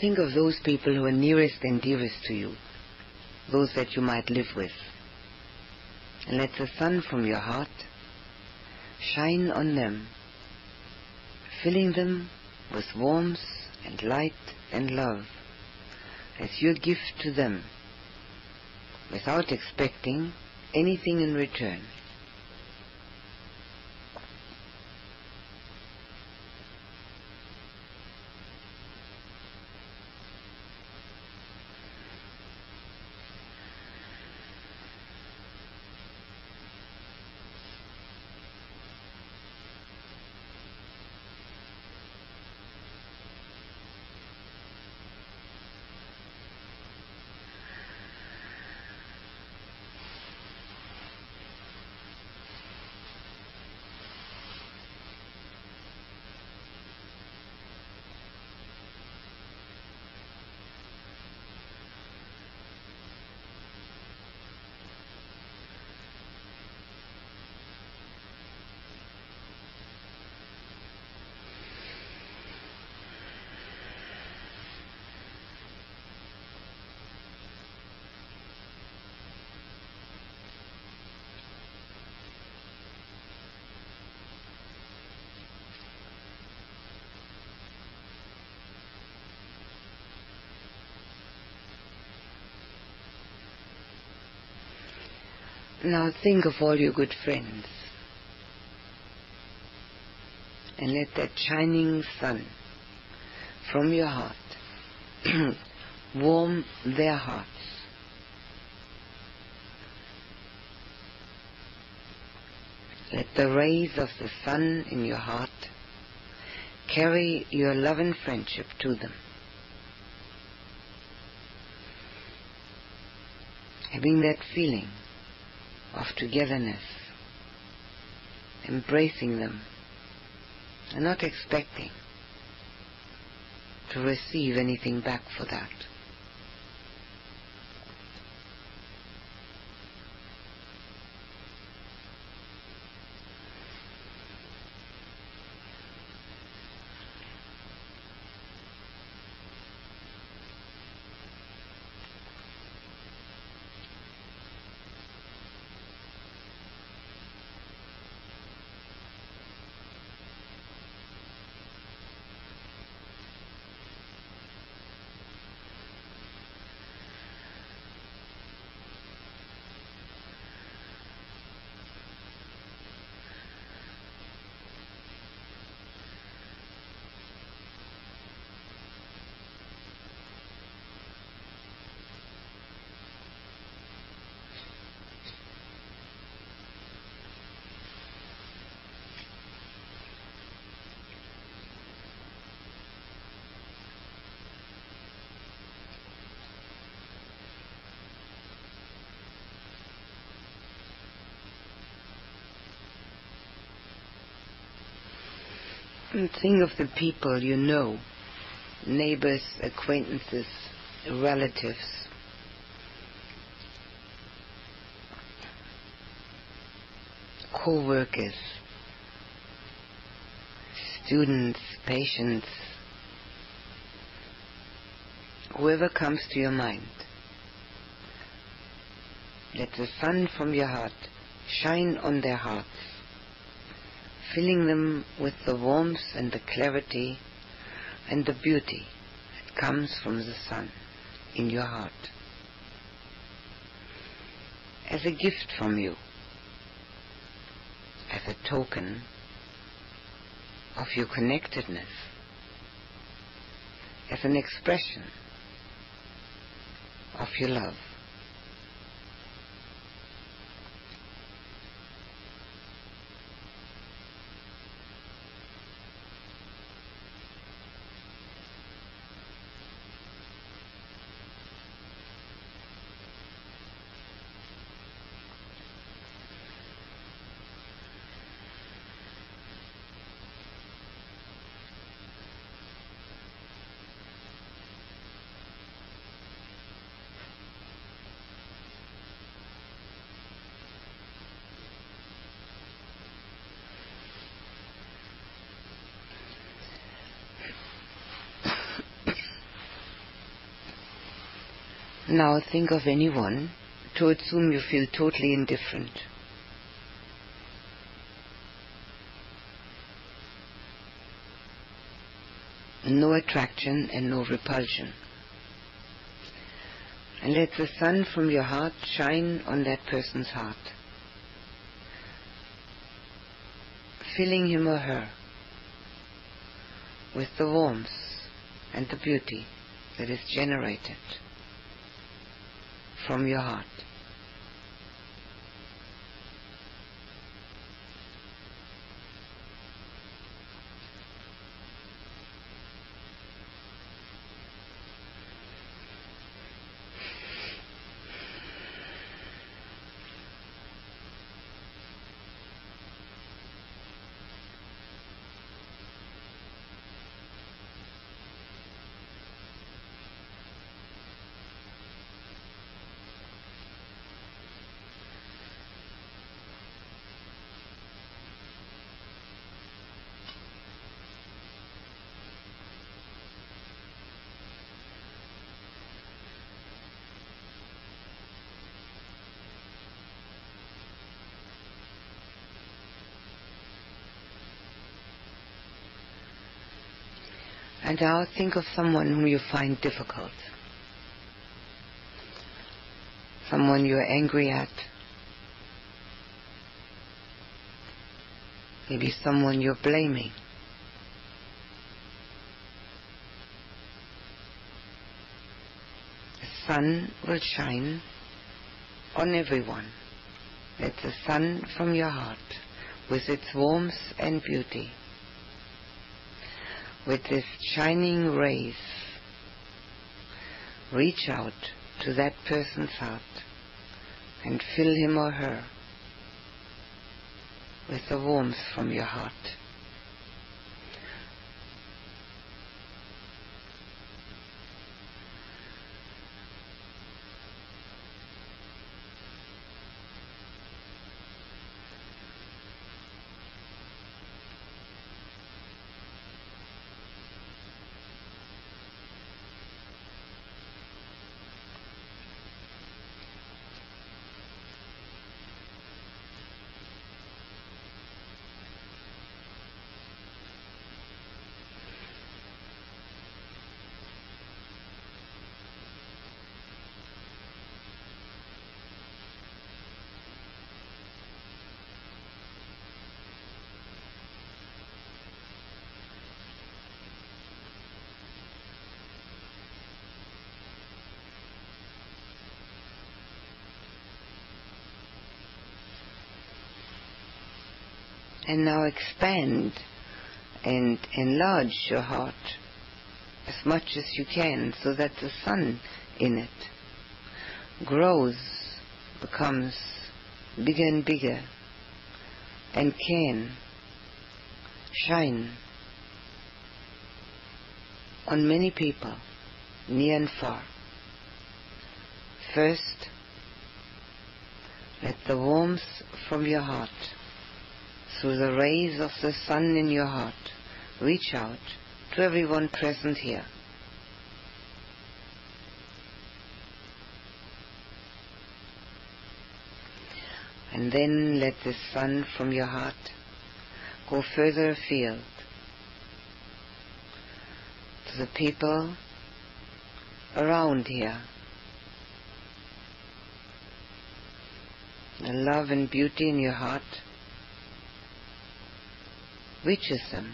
Think of those people who are nearest and dearest to you, those that you might live with. And let the sun from your heart shine on them, filling them with warmth and light and love as your gift to them without expecting anything in return. Now think of all your good friends and let that shining sun from your heart warm their hearts. Let the rays of the sun in your heart carry your love and friendship to them. Having that feeling of togetherness, embracing them, and not expecting to receive anything back for that. And think of the people you know, neighbors, acquaintances, relatives. Co-workers, students, patients, whoever comes to your mind. Let the sun from your heart shine on their hearts, filling them with the warmth and the clarity and the beauty that comes from the sun in your heart. As a gift from you, as a token of your connectedness, as an expression of your love. Now think of anyone towards whom you feel totally indifferent. No attraction and no repulsion. And let the sun from your heart shine on that person's heart, filling him or her with the warmth and the beauty that is generated from your heart. And now think of someone whom you find difficult. Someone you're angry at. Maybe someone you're blaming. The sun will shine on everyone. Let the sun from your heart, with its warmth and beauty, with its shining rays, reach out to that person's heart and fill him or her with the warmth from your heart. And now expand and enlarge your heart as much as you can so that the sun in it grows, becomes bigger and bigger, and can shine on many people, near and far. First, let the warmth from your heart, through the rays of the sun in your heart, reach out to everyone present here. And then let the sun from your heart go further afield to the people around here. The love and beauty in your heart reaches them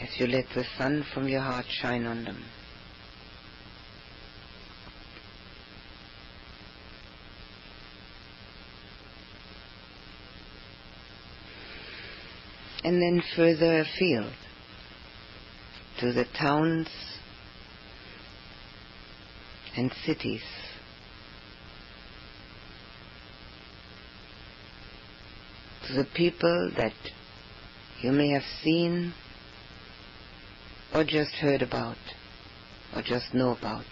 as you let the sun from your heart shine on them. And then further afield to the towns and cities. To the people that you may have seen or just heard about or just know about.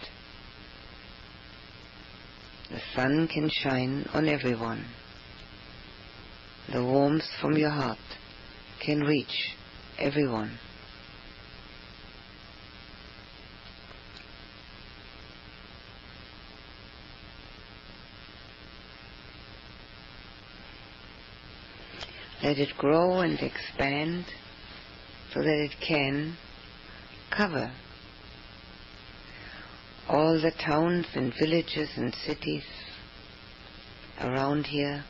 The sun can shine on everyone. The warmth from your heart can reach everyone. Let it grow and expand so that it can cover all the towns and villages and cities around here,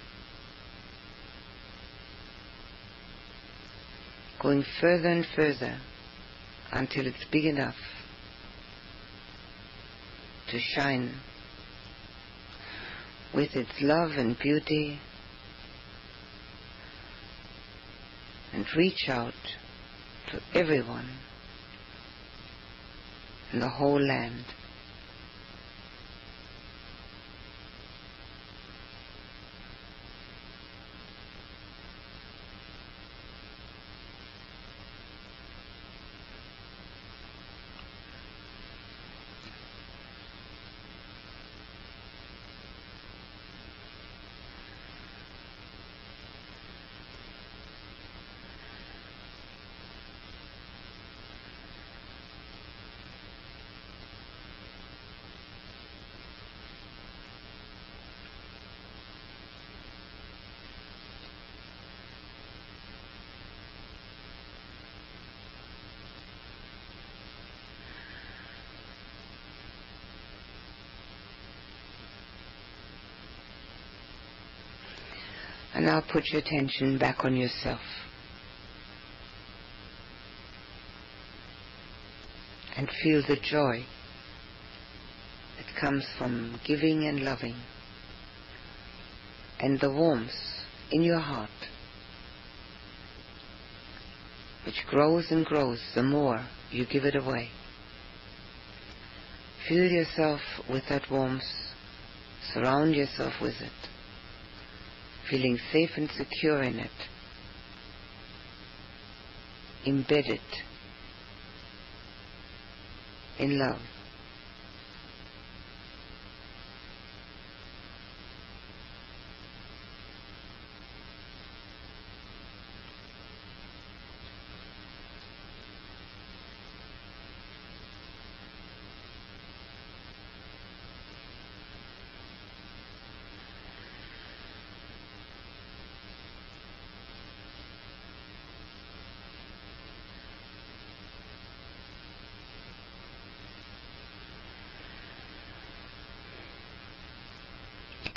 going further and further until it's big enough to shine with its love and beauty and reach out to everyone in the whole land. And now put your attention back on yourself. And feel the joy that comes from giving and loving. And the warmth in your heart, which grows and grows the more you give it away. Fill yourself with that warmth, surround yourself with it feeling safe and secure in it, embedded in love.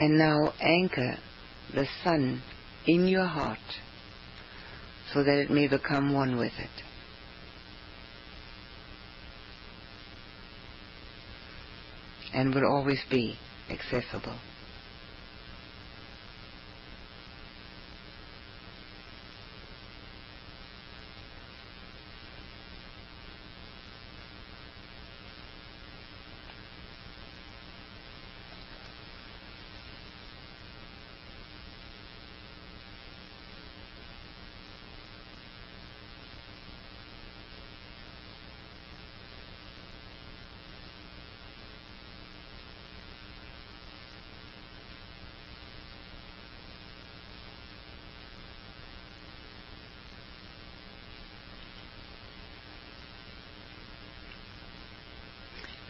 And now anchor the sun in your heart so that it may become one with it. And will always be accessible.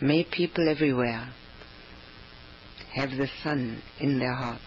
May people everywhere have the sun in their hearts.